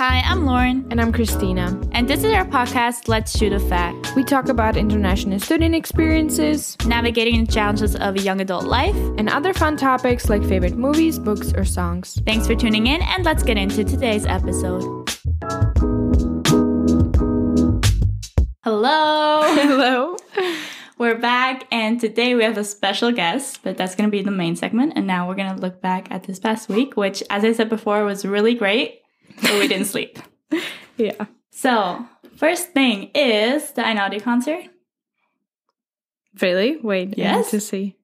Hi, I'm Lauren. And I'm Christina. And this is our podcast, Let's Shoot a Fact. We talk about international student experiences, navigating the challenges of a young adult life, and other fun topics like favorite movies, books, or songs. Thanks for tuning in, and let's get into today's episode. Hello. Hello. We're back, and today we have a special guest, but that's going to be the main segment. And now we're going to look back at this past week, which, as I said before, was really great but we didn't sleep. Yeah. So, first thing is the Einaudi concert. Really? Wait. Yes. To see.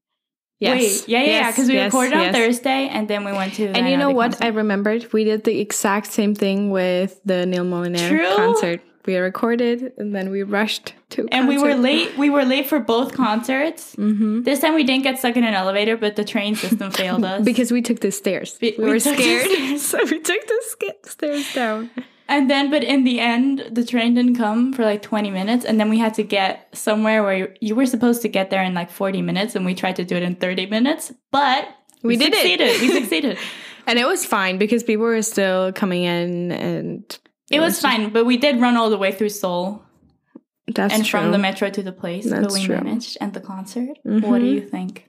Yes. Wait, yeah, yeah, yeah. Because we yes, recorded yes. on Thursday and then we went to. and you know what? Concert. I remembered we did the exact same thing with the Neil Molinaire True. concert. We recorded and then we rushed to. And concert. we were late. We were late for both concerts. Mm-hmm. This time we didn't get stuck in an elevator, but the train system failed us because we took the stairs. We, we, we were scared, so we took the stairs down. And then, but in the end, the train didn't come for like 20 minutes. And then we had to get somewhere where you were supposed to get there in like 40 minutes. And we tried to do it in 30 minutes, but we, we did succeeded. it. We succeeded. and it was fine because people were still coming in and. It, it was, was fine, just... but we did run all the way through Seoul. That's and true. from the metro to the place, That's but we true. managed. And the concert. Mm-hmm. What do you think?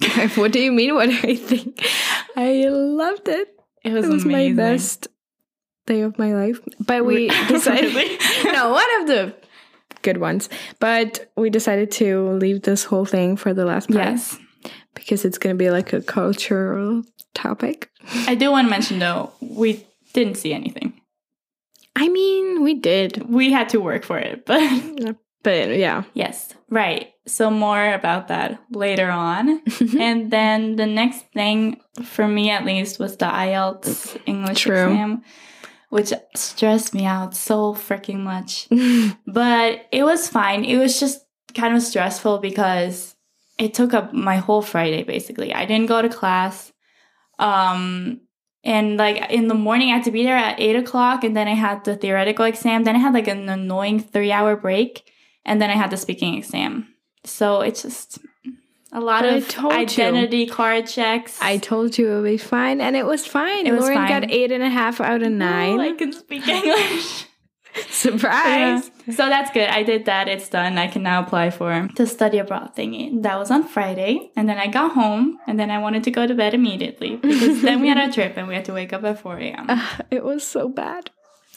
what do you mean? What do I think? I loved it. It was, it was my best day of my life. But we decided no, one of the good ones. But we decided to leave this whole thing for the last part. Yes. Because it's gonna be like a cultural topic. I do want to mention though, we didn't see anything. I mean, we did. We had to work for it, but but yeah. Yes. Right. So more about that later on. and then the next thing for me at least was the IELTS English True. exam which stressed me out so freaking much. but it was fine. It was just kind of stressful because it took up my whole Friday basically. I didn't go to class. Um, and like in the morning, I had to be there at eight o'clock, and then I had the theoretical exam. Then I had like an annoying three hour break, and then I had the speaking exam. So it's just a lot but of identity you. card checks. I told you it would be fine, and it was fine. It was Lauren fine. got eight and a half out of nine. Oh, I can speak English. Surprise! Yeah. So that's good. I did that. It's done. I can now apply for the study abroad thingy. That was on Friday, and then I got home, and then I wanted to go to bed immediately because then we had a trip and we had to wake up at four a.m. Uh, it was so bad.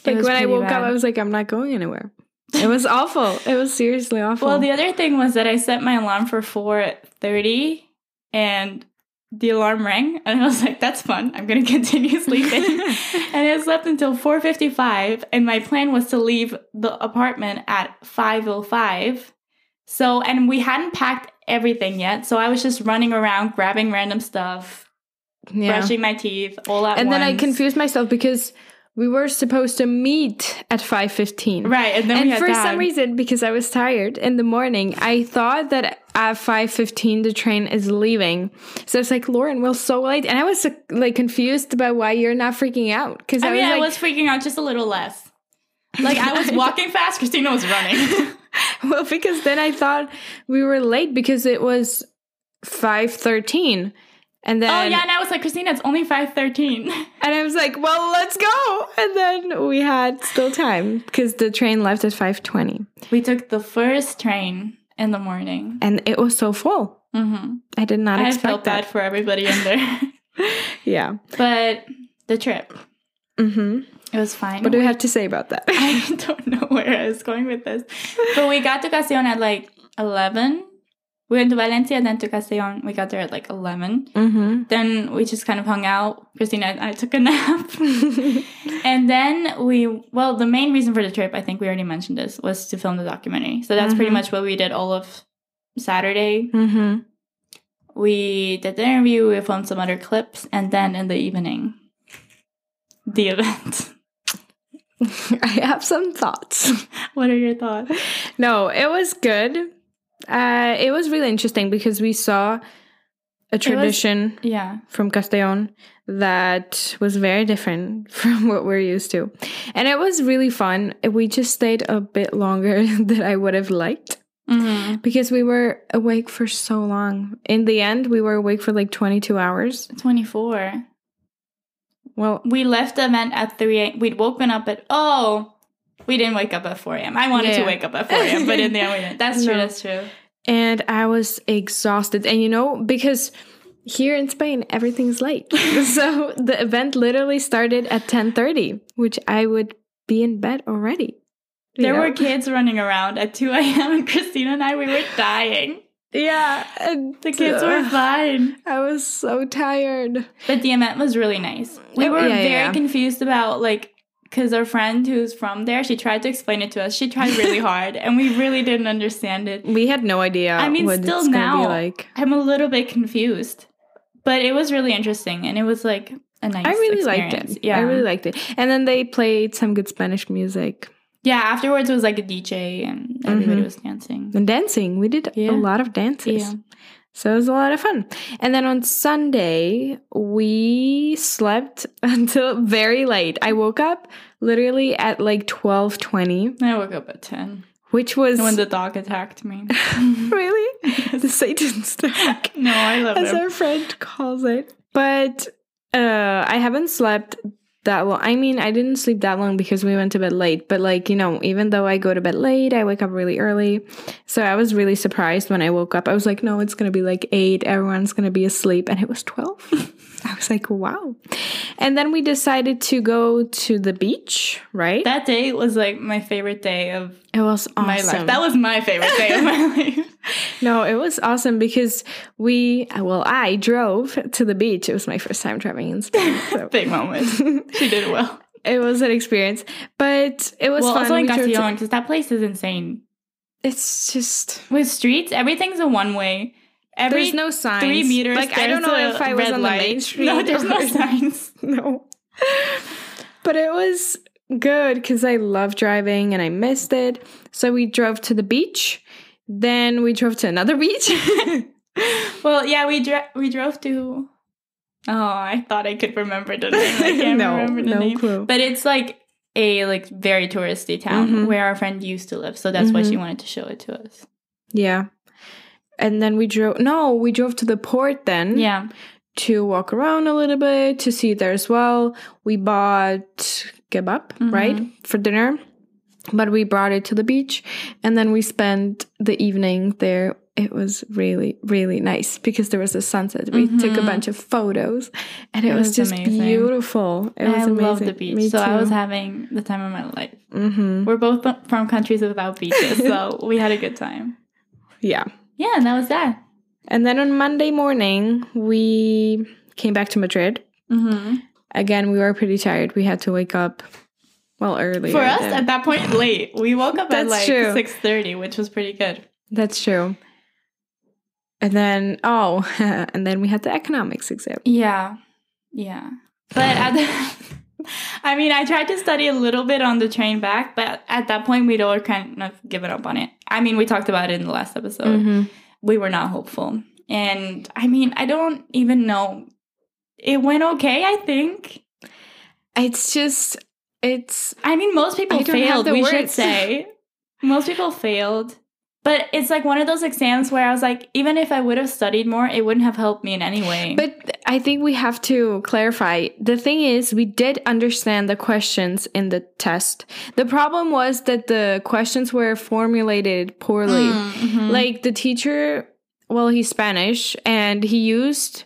Like when I woke bad. up, I was like, I'm not going anywhere. It was awful. It was seriously awful. Well, the other thing was that I set my alarm for 4:30 and the alarm rang and I was like, that's fun. I'm going to continue sleeping. and I slept until 4:55 and my plan was to leave the apartment at 5:05. So, and we hadn't packed everything yet. So I was just running around grabbing random stuff, yeah. brushing my teeth all at and once. then I confused myself because we were supposed to meet at 5.15 right and then and for some reason because i was tired in the morning i thought that at 5.15 the train is leaving. So it's like lauren we're so late. And i was like confused about why you're not freaking out because I, I, mean was i was freaking out just a little less. Like i was walking fast christina was running. Well because then i thought we were late because it was 5.13 and then Oh yeah, and I was like, Christina, it's only five thirteen. And I was like, Well, let's go. And then we had still time because the train left at five twenty. We took the first train in the morning. And it was so full. Mm-hmm. I did not I expect felt that. bad for everybody in there. yeah. But the trip. Mm-hmm. It was fine. What do you have to say about that? I don't know where I was going with this. But we got to Castellón at like eleven we went to Valencia, then to Castellón. We got there at like 11. Mm-hmm. Then we just kind of hung out. Christina and I took a nap. and then we, well, the main reason for the trip, I think we already mentioned this, was to film the documentary. So that's mm-hmm. pretty much what we did all of Saturday. Mm-hmm. We did the interview, we filmed some other clips, and then in the evening, the event. I have some thoughts. what are your thoughts? No, it was good. Uh, it was really interesting because we saw a tradition was, yeah. from Castellón that was very different from what we're used to. And it was really fun. We just stayed a bit longer than I would have liked mm-hmm. because we were awake for so long. In the end, we were awake for like 22 hours. 24. Well, we left the event at 3 a.m. We'd woken up at, oh, we didn't wake up at 4 a.m. I wanted to wake up at 4 a.m., but in the end we didn't. That's true, No. that's true. and I was exhausted. And you know, because here in Spain everything's late. so the event literally started at 10:30, which I would be in bed already. There know? were kids running around at 2 a.m. and Christina and I, we were dying. Yeah, and The kids were uh, fine. I was so tired. But the event was really nice. We Oh, were yeah, yeah, very yeah. confused about like because our friend who's from there, she tried to explain it to us. She tried really hard, and we really didn't understand it. We had no idea I mean, what still now, be like. I'm a little bit confused, but it was really interesting, and it was like a nice. I really liked it. Yeah, I really liked it. And then they played some good Spanish music yeah. Afterwards, it was like a DJ, and everybody Mhm. was dancing. and dancing. We did Yeah. a lot of dances. Yeah. So it was a lot of fun. And then on Sunday, we slept until very late. I woke up literally at like 12:20, I woke up at ten which was when the dog attacked me. really the Satan's attack, no, I love it. as him. our friend calls it. But uh I haven't slept that long. I mean, I didn't sleep that long because we went to bed late, but like, you know, even though I go to bed late, I wake up really early. So I was really surprised when I woke up. I was like, no, it's going to be like 8, everyone's going to be asleep, and it was 12. I was like, wow. And then we decided to go to the beach, right? That day was like my favorite day of it was awesome. my life. That was my favorite day of my life. no, it was awesome because we, well, I drove to the beach. It was my first time driving in Spain. So Big moment. she did well. it was an experience, but it was well, fun. also in We drove to- Castellon, because that place is insane. it's just With streets, everything's a one way. Every there's no signs. three meters. Like I don't know if I was on the main street. No, there's no signs. no. But it was good because I love driving and I missed it. So we drove to the beach. Then we drove to another beach. Well, yeah, we dro- we drove to. Oh, I thought I could remember the name. I can't No, remember the no name. clue. But it's like a like very touristy town Mhm. where our friend used to live. So that's why she Mhm. wanted to show it to us. yeah. And then we drove. No, we drove to the port then. Yeah. To walk around a little bit to see there as well. We bought kebab right Mhm. for dinner, but we brought it to the beach, and then we spent the evening there. It was really really nice because there was a sunset. We took a Mhm. bunch of photos, and it, It was, was just amazing. beautiful. It was I amazing. love the beach. Me so I was having the time of my life. Mhm. We're both from countries without beaches, so we had a good time. Yeah. Yeah, and that was that. And then on Monday morning, we came back to Madrid. Mm-hmm. Again, we were pretty tired. We had to wake up well early. For us, at that point, late. We woke up at like true. six thirty, which was pretty good. That's true. And then oh, and then we had the economics exam. Yeah, yeah. But at the, I mean, I tried to study a little bit on the train back, but at that point, we'd all kind of given up on it. I mean, we talked about it in the last episode. Mhm. We were not hopeful, and I mean, I don't even know. It went okay, I think. It's just it's I mean, most people failed. We should say most people failed. But it's like one of those exams where I was like, even if I would have studied more, it wouldn't have helped me in any way. But I think we have to clarify. The thing is, we did understand the questions in the test. The problem was that the questions were formulated poorly. Mhm. Like the teacher, well, he's Spanish and he used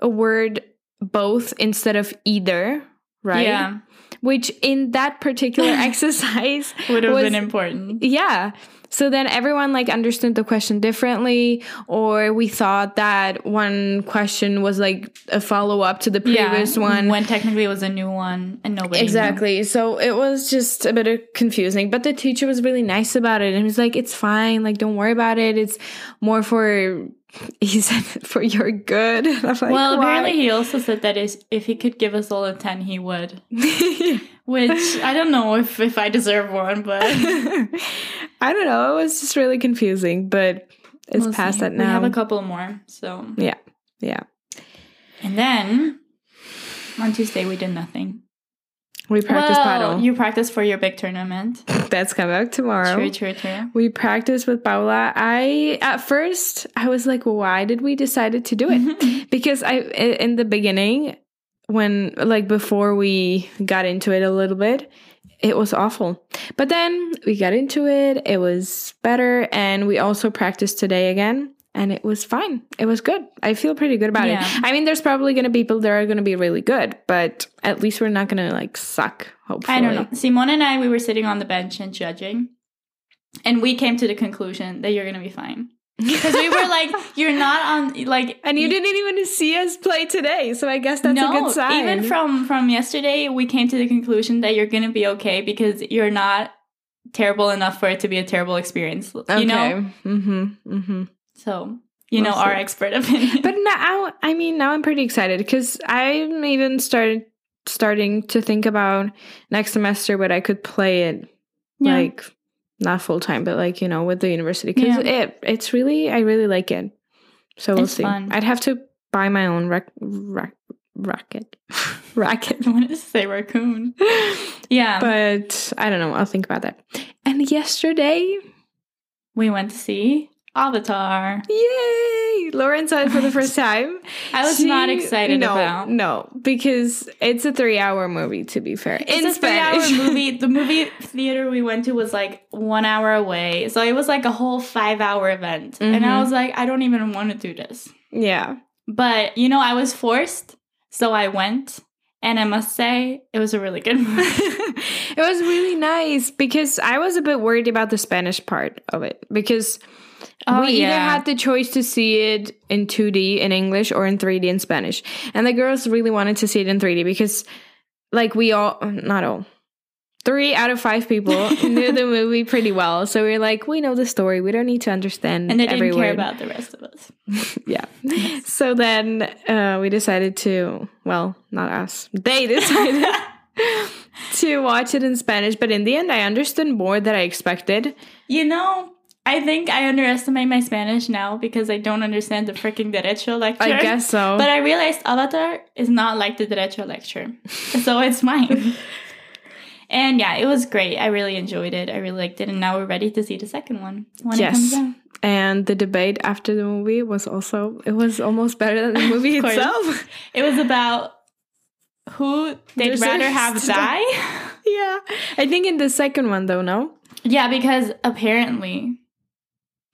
a word both instead of either, right? yeah, Which in that particular exercise would have was- been important. yeah. So then everyone like understood the question differently, or we thought that one question was like a follow up to the previous one. when technically it was a new one and nobody knew. Exactly. So it was just a bit of confusing, but the teacher was really nice about it and he was like, "It's fine. Like, don't worry about it. It's more for." He said for your good. And I'm like, well, apparently "Why?" he also said that is if he could give us all a ten, he would. Which I don't know if if I deserve one, but I don't know. It was just really confusing, but it's we'll past see. that now. We have a couple more, so yeah, yeah. and then on Tuesday we did nothing. We practice well, padel. You practice for your big tournament. That's coming up tomorrow. True, true, true. We practiced with Paula. I at first I was like, why did we decided to do it? Mm-hmm. because I i- in the beginning when like before we got into it a little bit, it was awful. But then we got into it, it was better, and we also practiced today again. And it was fine. It was good. I feel pretty good about Yeah. it. I mean, there's probably going to be people that are going to be really good, but at least we're not going to like suck. Hopefully, I don't know. Simone and I, we were sitting on the bench and judging, and we came to the conclusion that you're gonna be fine because we were like, you're not on like, And you didn't even see us play today, so I guess that's no, a good sign. even from from yesterday, we came to the conclusion that you're gonna be okay because you're not terrible enough for it to be a terrible experience. You know, mm-hmm, mm-hmm. So you know our expert opinion. But now, I mean, now I'm pretty excited because I'm even started starting to think about next semester, but I could play it Yeah. like not full time, but like you know, with the university because Yeah. it it's really I really like it. So we'll It's see. fun. I'd have to buy my own rac- rac- racket, racket. I wanted to say raccoon. Yeah, But I don't know. I'll think about that. And yesterday, we went to see Avatar. yay! Lauren saw it for the first time. I was She- not excited no, about. No, because it's a three-hour movie. To be fair, It's a three-hour movie. The movie theater we went to was like one hour away, so it was like a whole five-hour event, and I Mhm. was like, I don't even want to do this. yeah, But you know, I was forced, so I went, and I must say, it was a really good movie. it was really nice because I was a bit worried about the Spanish part of it because Oh, we either had the choice to see it in 2D in English or in 3D in Spanish, and the girls really wanted to see it in 3D because, like, we all not all. Three out of five people knew the movie pretty well, so we were like, we know the story. We don't need to understand and they didn't care word. about the rest of us. yeah. So then uh, we decided to, well, not us, they decided to watch it in Spanish. But in the end, I understood more than I expected. You know, I think I underestimate my Spanish now because I don't understand the freaking derecho lecture. I guess so. But I realized Avatar is not like the derecho lecture, so it's mine. and yeah, it was great. I really enjoyed it. I really liked it, and now we're ready to see the second one when Yes. it comes out. and the debate after the movie was also, it was almost better than the movie itself. It was about who they'd There's rather have die. yeah. I think in the second one, though, no? yeah, because apparently.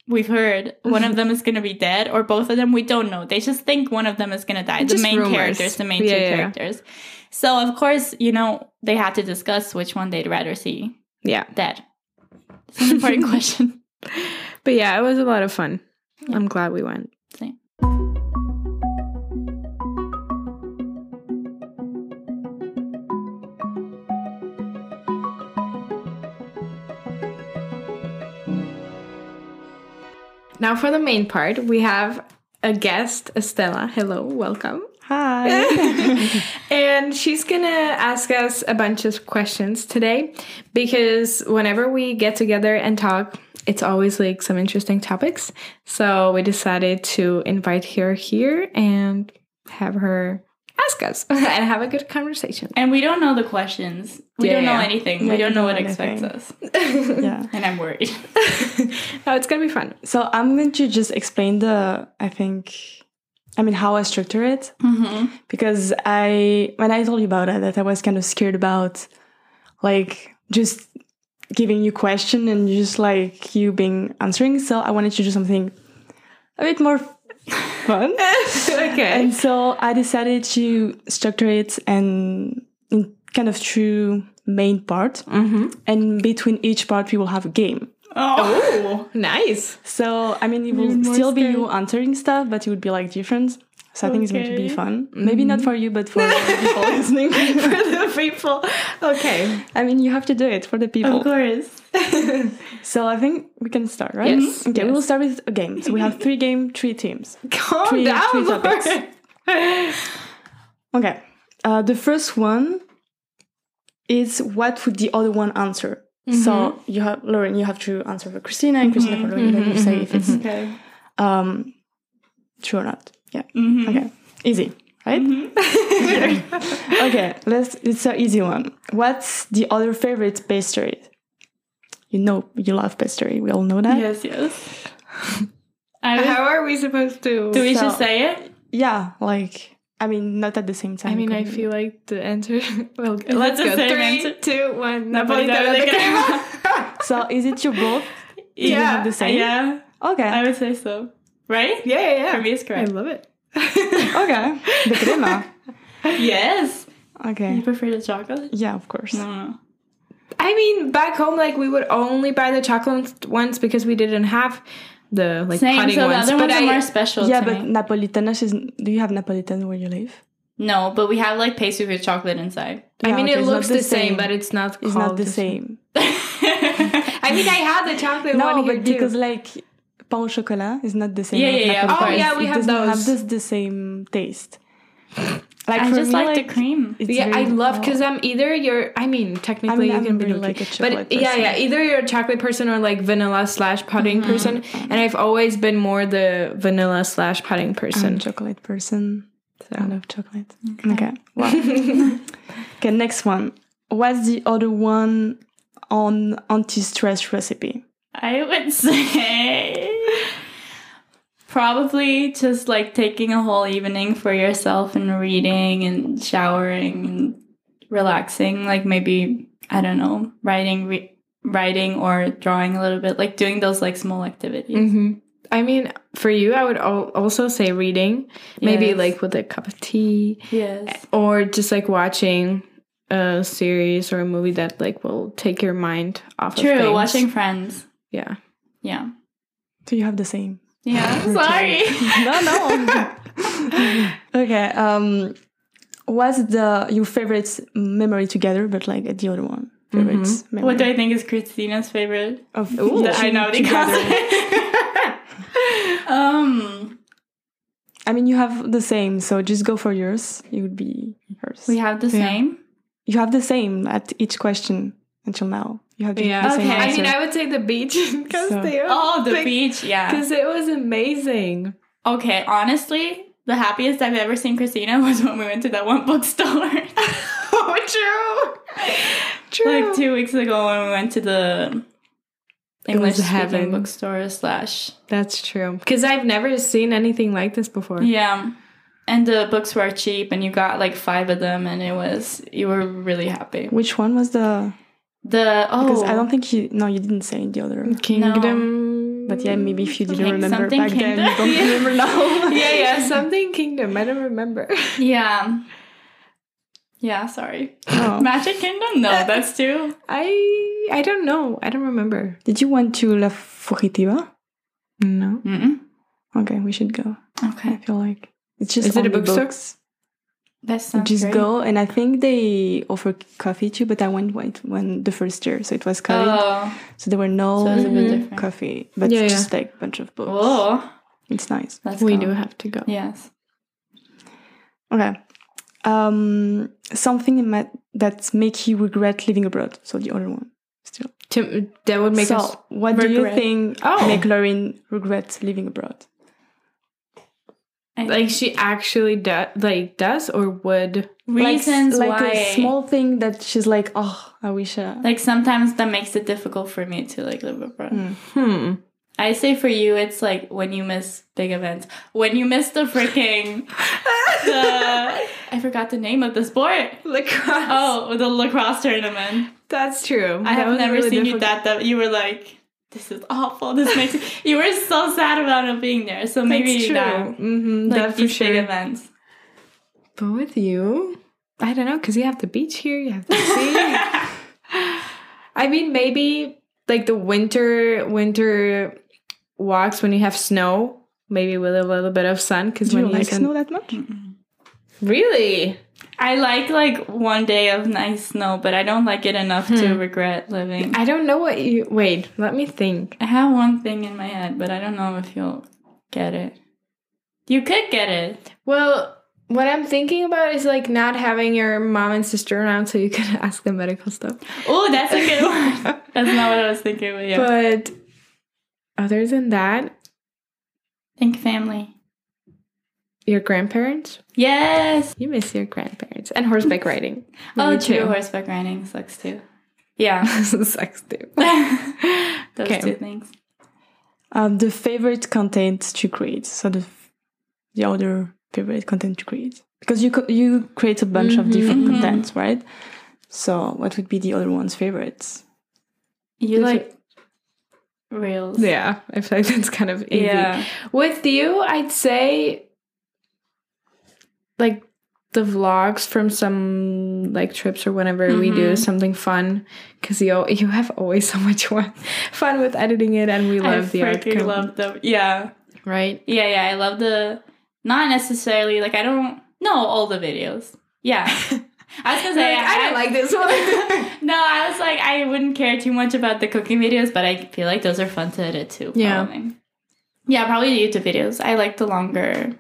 We've heard one of mm-hmm. them is going to be dead, or both of them. We don't know. They just think one of them is going to die. The main rumors. characters, the main Yeah, two yeah, yeah. characters. So, of course, you know, they had to discuss which one they'd rather see Yeah. dead. It's an important question. But yeah, it was a lot of fun. Yeah. I'm glad we went. Now, for the main part, we have a guest, Estella. Hello, welcome. Hi. and she's gonna ask us a bunch of questions today because whenever we get together and talk, it's always like some interesting topics. So we decided to invite her here and have her ask us and have a good conversation. And we don't know the questions. We Yeah, don't know yeah. anything. Yeah, we don't know what know expects us. yeah. And I'm worried. oh, it's gonna be fun. So I'm going to just explain the, I think, I mean, how I structure it hmm because I, when I told you about it, that I was kind of scared about like just giving you question and just like you being answering. So I wanted to do something a bit more fun. okay. And so I decided to structure it and in kind of two main part. Mm-hmm. And between each part, we will have a game. Oh. Nice. So I mean, it will more still be scary. you answering stuff, but it would be like different. So I think it's going to be fun. Maybe not for you, but for the people listening. For the people. Okay. I mean, you have to do it for the people. Of course. So I think we can start, right? Yes, Okay, we will start with a game. So we have three game, three teams. Calm Three- down, three topics. Okay. Uh, the first one is what would the other one answer? So you have Lauren, you have to answer for Christina, and Christina for Lauren. Then you say if it's Okay. um, true or not. Yeah. Mhm. Okay. Easy, right? okay. Let's. It's an easy one. What's the other favorite pastry? You know, you love pastry. We all know that. Yes, yes. I was, How are we supposed to? do we So- just say it? Yeah, like I mean, not at the same time. I mean, I feel like the answer. Well, let's go. Three, answer? two, one. Napolitano Napolitano de de crema. crema. So is it your both? Do you have the same? Yeah, Okay. I would say so. Right? Yeah, yeah, yeah. For me, it's correct. I love it. okay. The crema. yes. Okay. You prefer the chocolate? Yeah, of course. No, no. I mean, back home, like we would only buy the chocolate ones because we didn't have the like Same. pudding So the ones. other but ones are more special. Yeah, to but me. Napolitana is. Do you have Napolitano where you live? no, but we have like pastry with chocolate inside. I mean, okay, it looks the same, but it's not. It's called not the same. I mean, I had the chocolate No, one here but too. because like pain au chocolat is not the same. Yeah, yeah, yeah, of Napolitano. course. Oh, yeah, we it have doesn't those. have this the same taste. Like I for just me, like, like the cream. it's yeah, I love because I'm either you're. I mean, technically I'm you can be really like like a chocolate but yeah, person. yeah. Either you're a chocolate person or like vanilla slash pudding Mm-hmm. person, and I've always been more the vanilla slash pudding I'm a person. chocolate person. I So. love chocolate. Okay. Wow. okay, next one. What's the other one on anti-stress recipe? I would say probably just like taking a whole evening for yourself and reading and showering and relaxing. Like maybe I don't know, writing, re- writing or drawing a little bit. Like doing those like small activities. hmm I mean, for you, I would al- also say reading, maybe Yes. like with a cup of tea, Yes. or just like watching a series or a movie that like will take your mind off. of True. things. Watching Friends. Yeah. Yeah. Do you have the same? Yeah. Sorry. no, no. okay. Um, what's the your favorite memory together? But like the other one, favorite memory what do I think is Christina's favorite? of That I know because. um. I mean, you have the same, so just go for yours. It would be hers. We have the Yeah. same. you have the same at each question until now. You have the, Yeah. the same Okay. I mean, I would say the beach because So- they Oh, the beach. Yeah. because it was amazing. Okay. Honestly, the happiest I've ever seen Christina was when we went to that one bookstore. oh, true. True. like two weeks ago when we went to the English speaking heaven. bookstore slash. That's true. Because I've never seen anything like this before. Yeah. And the books were cheap, and you got like five of them, and it was you were really happy. Which one was the? The oh, Because I don't oh. think you. No, you didn't say in the other. Kingdom. But yeah, maybe if you didn't Like remember something back then, you don't Yeah. remember now. yeah, yeah, something Kingdom. I don't remember. Yeah. Yeah, sorry. Oh. Magic Kingdom? No, that's too. I I don't know. I don't remember. Did you went to La Fugitiva? No. Mm-mm. Okay, we should go. Okay, I feel like it's just Is it a only bookstore? books. That sounds just great. go, and I think they offer coffee too. But I went when, when the first year, so it was COVID, Oh. so there were no So mm-hmm. coffee, but Yeah, just like a bunch of books. Whoa. It's nice. Let's we go. do have to go. Yes. Okay. Um, something ma- that make you regret living abroad. So the other one, still. To, that would make so, us. what do you think Oh. make Lauren regret living abroad? I Like she actually does, like does or would. reasons like, like why. a small thing that she's like, oh, I wish. Uh, like sometimes that makes it difficult for me to like live abroad. Mm. Hmm. I say for you, it's like when you miss big events. When you miss the freaking the I forgot the name of the sport. Lacrosse. Oh, the lacrosse tournament. that's true. I That have never really seen you that that you were like, this is awful. This makes you were so sad about not being there. So maybe That's true. that Mm-hmm, like that for these big sure. events. But with you, I don't know, because you have the beach here, you have the sea. I mean, maybe like the winter winter walks when you have snow, maybe with a little bit of sun. Because do when you you like sun- snow that much? really, I like like one day of nice snow, but I don't like it enough to hmm. regret living. I don't know what you. Wait, let me think. I have one thing in my head, but I don't know if you'll get it. You could get it. Well, what I'm thinking about is like not having your mom and sister around, so you can ask them medical stuff. Oh, that's a good one. That's not what I was thinking, but yeah. But other than that, Think family. Your grandparents. Yes. You miss your grandparents and horseback riding. Oh, true. too. Horseback riding sucks too. Yeah. Sucks too. Those Okay. two things. Um, the favorite content to create. So the the other favorite content to create? Because you you create a bunch of different Mhm. contents, right? So what would be the other one's favorites? You Is like reels? Yeah, I feel like that's kind of easy. Yeah. With you, I'd say like the vlogs from some like trips or whenever we do Mhm. something fun because you you have always so much fun with editing it and we love I the outcome love them. Yeah. right Yeah, yeah. I love the not necessarily like I don't know all the videos. Yeah. I was gonna say Like, I don't like this one no, I was like I wouldn't care too much about the cooking videos, but I feel like those are fun to edit too. Yeah. Probably. Yeah, probably the YouTube videos. I like the longer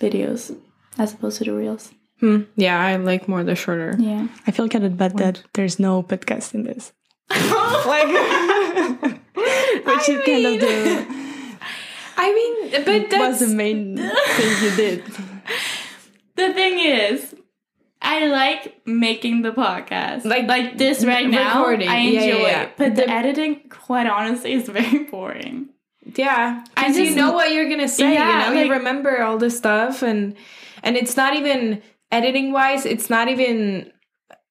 videos as opposed to the reels. Hmm, yeah I like more the shorter Yeah. I feel kind of bad that there's no podcast in this. like, which is kind of the I mean but that was the main thing you did. The thing is, I like making the podcast. Like, like this right now. recording. I enjoy yeah, yeah. it. But the, The- editing, quite honestly, is very boring. Yeah, I because you know what you're gonna say. Yeah, you know, you remember all the stuff, and and it's not even editing wise. It's not even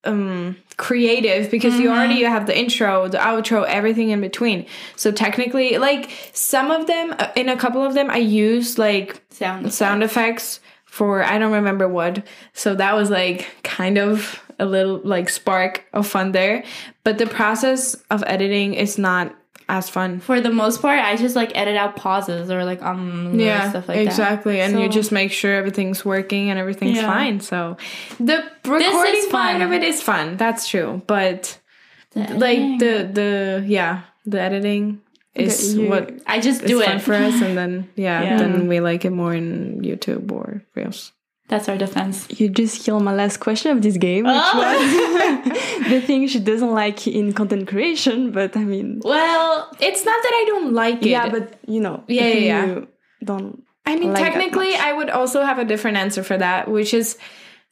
um creative because you Mhm. already have the intro, the outro, everything in between. So technically, like some of them, uh, in a couple of them, I use like Sound. sound effects for I don't remember what. So that was like kind of a little like spark of fun there. But the process of editing is not as fun. For the most part, I just like edit out pauses or like um yeah stuff like exactly and you just make sure everything's working and everything's Yeah. fine so the recording part of it is fun that's true but that. like the the yeah the editing is you- what I just do fun it. for us and then yeah, Yeah. then we like it more in youtube or reels That's our defense. You just killed my last question of this game, which Oh. was the thing she doesn't like in content creation. But I mean, Well, it's not that i don't like it yeah, but you know, Yeah, yeah, yeah. you don't. I mean, like technically. I would also have a different answer for that, which is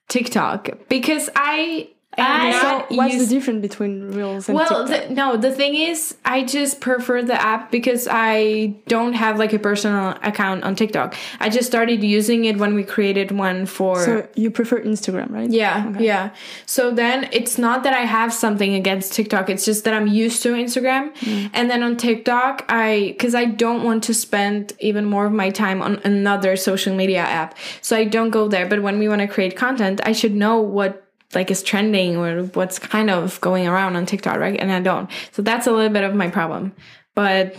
TikTok, because I. I- So what's used- the difference between reels and well, TikTok? the, no, the thing is, I just prefer the app because I don't have like a personal account on TikTok. I just started using it when we created one for. so you prefer Instagram, right? yeah, Okay. yeah. So then it's not that I have something against TikTok. It's just that I'm used to Instagram. Mm. And then on TikTok, I, cause I don't want to spend even more of my time on another social media app. So I don't go there. But when we want to create content, I should know what like is trending or what's kind of going around on TikTok, right? And I don't. So that's a little bit of my problem. But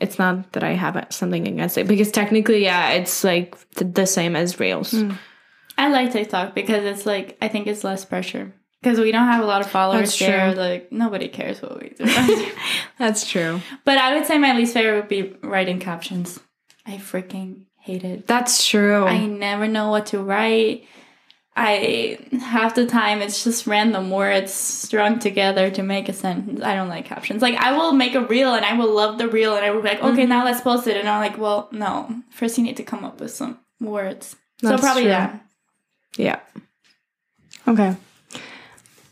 it's not that I have something against it because technically, yeah, it's like th- the same as Reels. Hmm. I like TikTok because it's like I think it's less pressure because we don't have a lot of followers That's there. true. Like nobody cares what we do. That's true. but I would say my least favorite would be writing captions. I freaking hate it. That's true. I never know what to write. I half the time it's just random words strung together to make a sentence. I don't like captions. Like I will make a reel and I will love the reel and I will be like, okay, Mm-hmm. now let's post it. And I'm like, well, no. First you need to come up with some words. That's so probably true. that. yeah. Okay.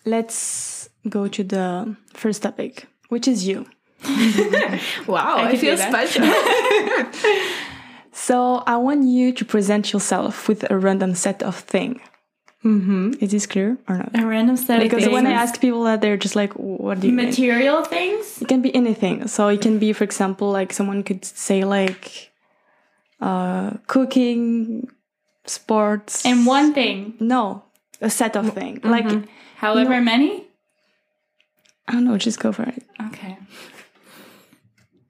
Let's go to the first topic, which is you. Wow, I I, feel special. So I want you to present yourself with a random set of thing. Mm-hmm. Is this clear or not? A random set of things. Because when I ask people that, they're just like, "What do you mean?" material things. It can be anything. So it can be, for example, like someone could say like uh, cooking, sports, And one thing. No, a set of things. Mm-hmm. Like However many? I don't know. Just go for it. Okay.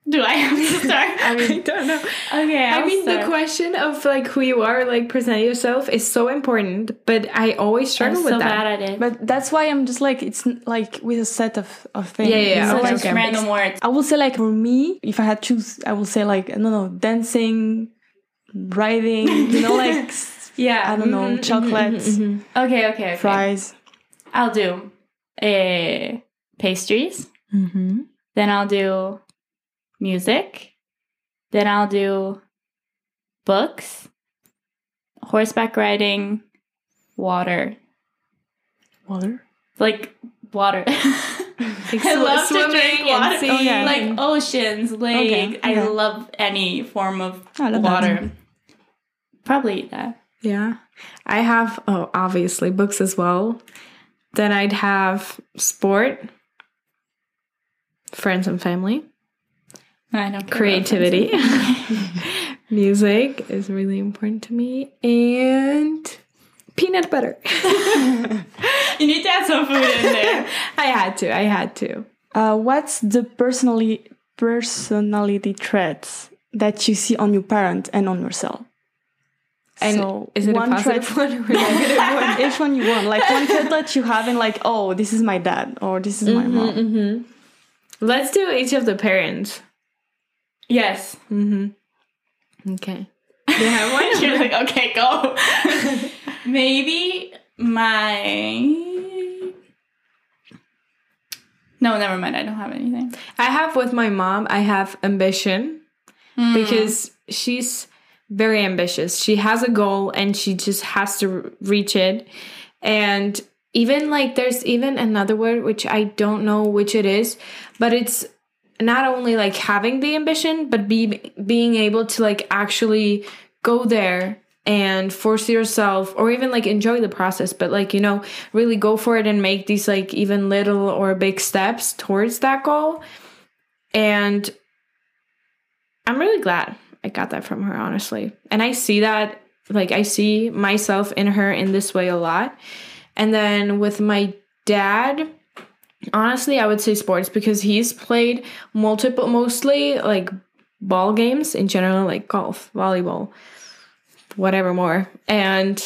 Do I have to start? I mean, I don't know. okay, I I'll mean, start. the question of like who you are, like present yourself, is so important. But I always I'm struggle so with that. bad at it. But that's why I'm just like it's like with a set of of things. Yeah, yeah, yeah, so okay, like, okay. random words. I will say like for me, if I had to choose, I will say like no, no, dancing, riding. You know, like Yeah. I don't know, Mhm, mhm, chocolates, mhm, mhm. Okay, okay, okay. fries. I'll do uh, pastries. Mm-hmm. Then I'll do music. Then I'll do books, horseback riding, water. Water. Like water. Like I love to swimming drink water. sea. Okay. Like oceans, lakes. Okay, I okay. love any form of oh, I love that. water. Probably that. Yeah. I have, oh, obviously books as well. Then I'd have sport, friends and family, I don't creativity. Music is really important to me. And peanut butter. You need to add some food in there. I had to. I had to. Uh, what's the personally personality traits that you see on your parent and on yourself? And is it a positive trait- one or a negative one? One you want? Like one trait that you have and like, oh, this is my dad or this is my mom. hmm Let's do each of the parents. Yes. Mm-hmm. Okay. Do you have one? You're like, okay, go. Maybe my. No, never mind. I don't have anything. I have with my mom, I have ambition because she's very ambitious. She has a goal and she just has to reach it. And even like there's even another word which I don't know which it is, but it's not only like having the ambition, but be being able to like actually go there and force yourself or even like enjoy the process but like you know really go for it and make these like even little or big steps towards that goal. And i'm really glad i got that from her honestly. And i see that like i see myself in her in this way a lot. And then with my dad honestly i would say sports because he's played multiple mostly like ball games in general like golf volleyball whatever more. And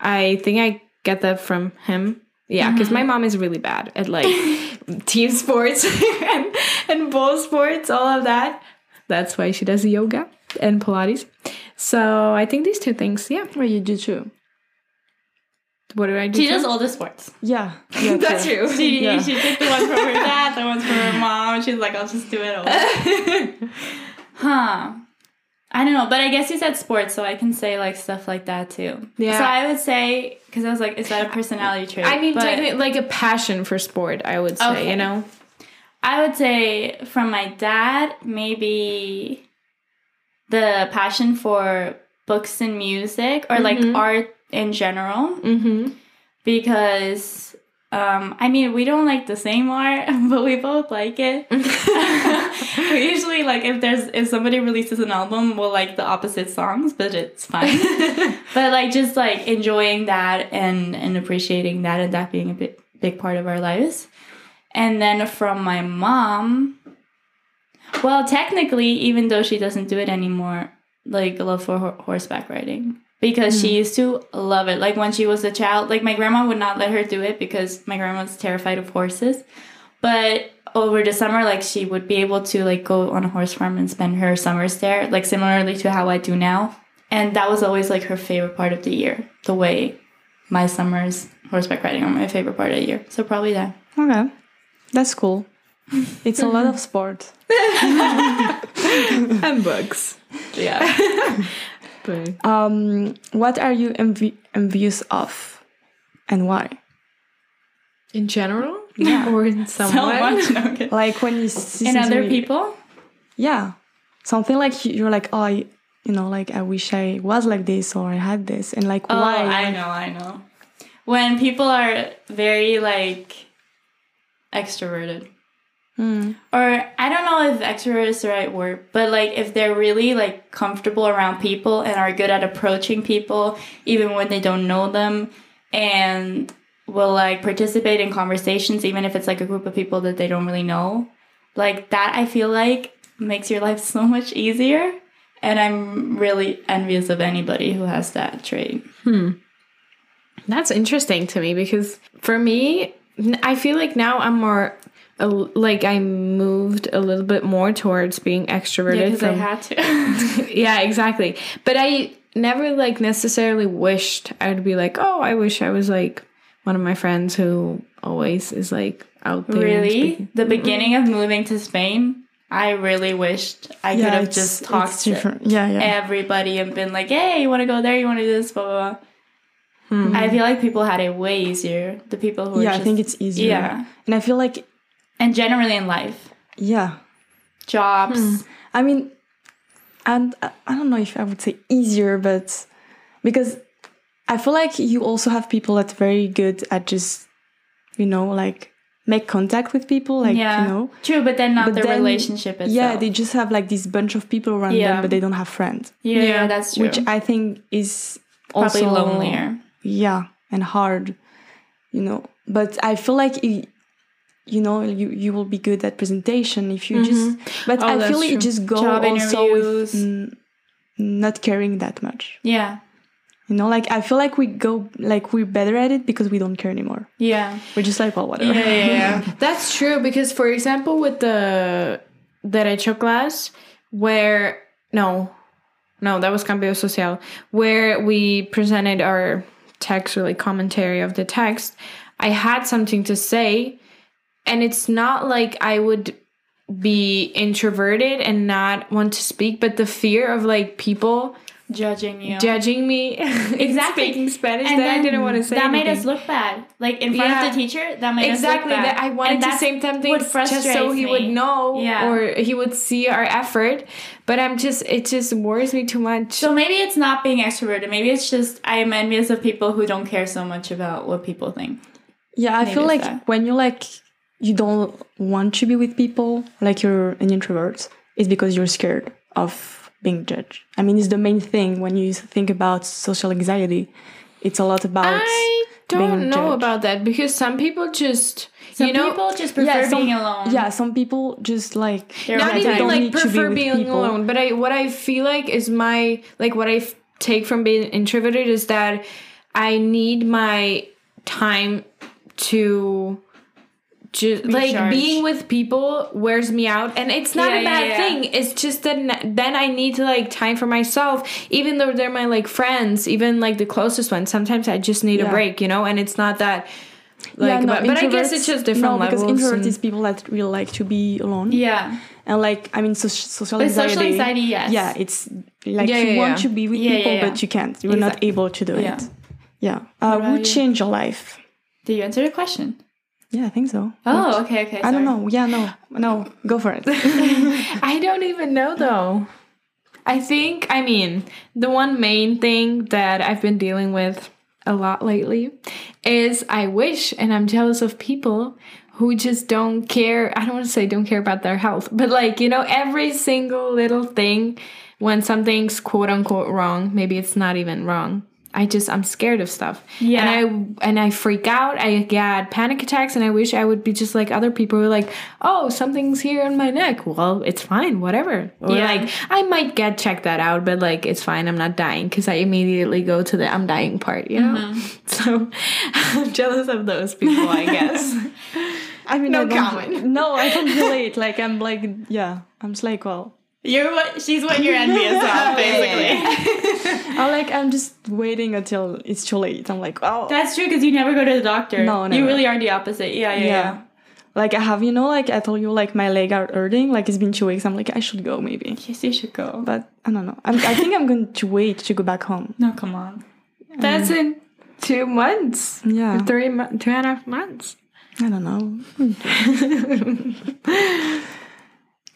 I think I get that from him. Yeah, because my mm-hmm. mom is really bad at like team sports and, and ball sports, all of that. That's why she does yoga and Pilates. So I think these two things, yeah. Well, you do too. What do I do? She too? does all the sports. Yeah. yeah That's true. She, Yeah. she took the one from her dad, the ones from her mom. She's like, I'll just do it all. huh. I don't know, but I guess you said sports, so I can say like stuff like that too. Yeah. So I would say, because I was like, is that a personality trait? I mean, But technically, like a passion for sport, I would say, Okay. you know? I would say from my dad, maybe the passion for books and music or like Mhm. art in general. Mm-hmm. because um, I mean we don't like the same art, but we both like it. we usually like if there's if somebody releases an album, we'll like the opposite songs, but it's fine. but like just like enjoying that and and appreciating that and that being a big big part of our lives. And then from my mom, well, technically, even though she doesn't do it anymore, like a love for ho- horseback riding because she mm. used to love it. Like when she was a child, like my grandma would not let her do it because my grandma was terrified of horses. But over the summer, like she would be able to like go on a horse farm and spend her summers there, like similarly to how I do now. And that was always like her favorite part of the year. The way my summers horseback riding are my favorite part of the year. So probably that. Okay. That's cool. It's a lot of sport. and books. Yeah. Um, what are you envi- envious of and why? in general? Yeah. Or in so someone? No, Like when you see in other people? Yeah. Something like you- you're like, oh, I, you know, like I wish I was like this or I had this. And like, Oh, why? I know, I know. When people are very like extroverted. Hmm. Or I don't know if extrovert is the right word, but like if they're really like comfortable around people and are good at approaching people even when they don't know them and will like participate in conversations even if it's like a group of people that they don't really know. Like that I feel like makes your life so much easier and I'm really envious of anybody who has that trait. That's interesting to me because for me, I feel like now I'm more a like I moved a little bit more towards being extroverted. Yeah, I had to. yeah, exactly. But I never like necessarily wished I'd be like, oh, I wish I was like one of my friends who always is like out there. really? The beginning of moving to Spain, I really wished I could have just talked to. Yeah, yeah. everybody and been like, hey, you want to go there? You want to do this? Blah, blah, blah. Hmm. I feel like people had it way easier. The people who are yeah, I think it's easier. Yeah. And I feel like, And generally in life, yeah. jobs. Hmm. I mean, and I I don't know if I would say easier, but because I feel like you also have people that are very good at just, you know, like make contact with people, like yeah. you know. True, but then not But the then- relationship itself. Yeah, they just have like this bunch of people around Yeah. them, but they don't have friends, yeah, Yeah. that's true. which I think is Probably also lonelier. Yeah, and hard, you know. But I feel like you, you know, you you will be good at presentation if you just. But Oh, I feel true. it just go Job also interviews. with mm, not caring that much. Yeah, You know, like I feel like we go like we're better at it because we don't care anymore. yeah, We're just like, well, whatever. yeah, yeah. yeah. That's true because, for example, with the derecho class, where no, no, that was cambio social, where we presented our text or like commentary of the text. I had something to say, and it's not like I would be introverted and not want to speak, but the fear of like people Judging you. judging me Exactly. speaking Spanish And that I didn't want to say that made us look bad. Like in front Yeah. of the teacher, that made exactly us look bad. that I wanted And to that's say something just so frustrates he would know Yeah. or he would see our effort but i'm just it just worries me too much So maybe it's not being extroverted. Maybe it's just I am envious of people who don't care so much about what people think. Yeah, I Maybe feel like that. when you like you don't want to be with people, like you're an introvert, it's because you're scared of being judged. I mean, it's the main thing when you think about social anxiety. It's a lot about i being don't know judged. about that because some people just Some you know people just prefer some, being alone. Yeah, some people just like They're not even don't like need to be prefer being people. alone but i what i feel like is my like what i f- take from being introverted is that i need my time to just like being with people wears me out and it's not Yeah, a bad yeah. thing it's just that then i need to like time for myself even though they're my like friends even like the closest ones sometimes i just need a break you know and it's not that like but, but i guess it's just different no, because levels introverts is people that really like to be alone. Yeah. And like, I mean, so, social But anxiety. social anxiety, yes. Yeah, it's like Yeah, you yeah, want yeah. to be with Yeah, yeah, people, yeah. but you can't. You're not able to do Yeah. it. Yeah. Uh, would you? change your life? Did you answer the question? Yeah, I think so. Oh, okay, okay. I don't know. Yeah, no, no, go for it. I don't even know though. I think, I mean, the one main thing that I've been dealing with a lot lately is I wish and I'm jealous of people who just don't care. I don't want to say don't care about their health, but like, you know, every single little thing when something's quote unquote wrong, maybe it's not even wrong. I just I'm scared of stuff. Yeah. And I and I freak out. I get panic attacks and I wish I would be just like other people who are like, "Oh, something's here in my neck." Well, it's fine, whatever. Or Yeah. like I might get checked that out, but like it's fine. I'm not dying cuz I immediately go to the I'm dying part, you know? Mm-hmm. So I'm jealous of those people, I guess. I mean, No I comment. No, I don't relate. Like, I'm like, yeah, I'm just like, well, You're what she's what you're envious of, basically. I'm like, I'm just waiting until it's too late. I'm like, oh, That's true because you never go to the doctor. No, You really are the opposite. Yeah, yeah, yeah. yeah. Like I have, you know, like I told you, like my leg are hurting. Like it's been two weeks. I'm like, I should go maybe, Yes, you should go. but I don't know. I'm, I think I'm going to wait to go back home. No, come on. Um, That's in 2 months. Yeah, 3 mo- two and a half months. I don't know.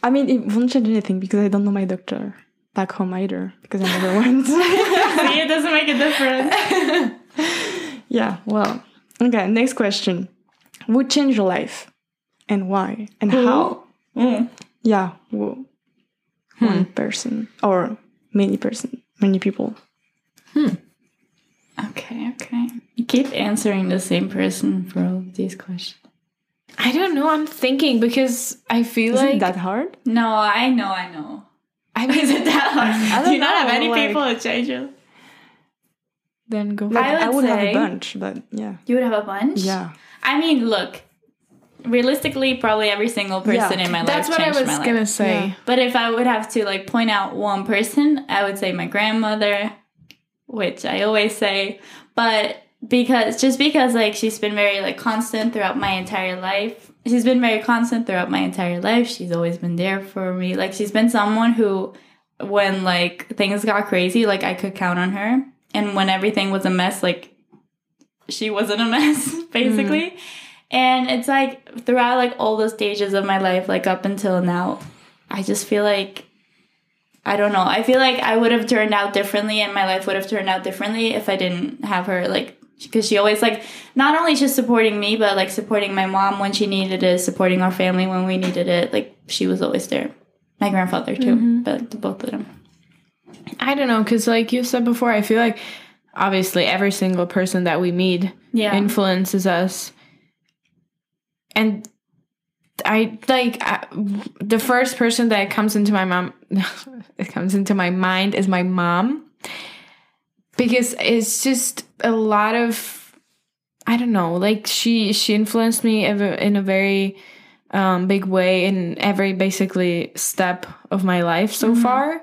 I mean, it won't change anything because I don't know my doctor back home either because I never went. See, it doesn't make a difference. yeah. Well. Okay. Next question. Would change your life, and why, and how? Mm. Yeah. who- One person or many person, many people. Hmm. Okay, okay. You keep answering the same person for all of these questions. I don't know. I'm thinking because I feel Isn't like that hard? No, I know, I know. I mean, Is it that hard? I Do don't you not have any like- people to change you? then go. Like, I I would would, have a bunch, but yeah. You would have a bunch? Yeah. I mean, look, realistically, probably every single person Yeah, in my That's life That's what I was gonna life. say. Yeah. But if I would have to like point out one person, I would say my grandmother, which I always say, but because just because like she's been very like constant throughout my entire life. She's been very constant throughout my entire life. She's always been there for me. Like she's been someone who when like things got crazy, like I could count on her. And when everything was a mess, like she wasn't a mess, mm. basically. And it's like throughout like all the stages of my life, like up until now, I just feel like I don't know. I feel like I would have turned out differently and my life would have turned out differently if I didn't have her like because she always like not only just supporting me but like supporting my mom when she needed it, supporting our family when we needed it. Like she was always there. My grandfather too, mm-hmm. but the both of them. I don't know, because like you said before, I feel like obviously every single person that we meet Yeah. influences us. And I like I, the first person that comes into my mom, it comes into my mind is my mom, because it's just a lot of, I don't know, like she she influenced me in a very um, big way in every basically step of my life so far.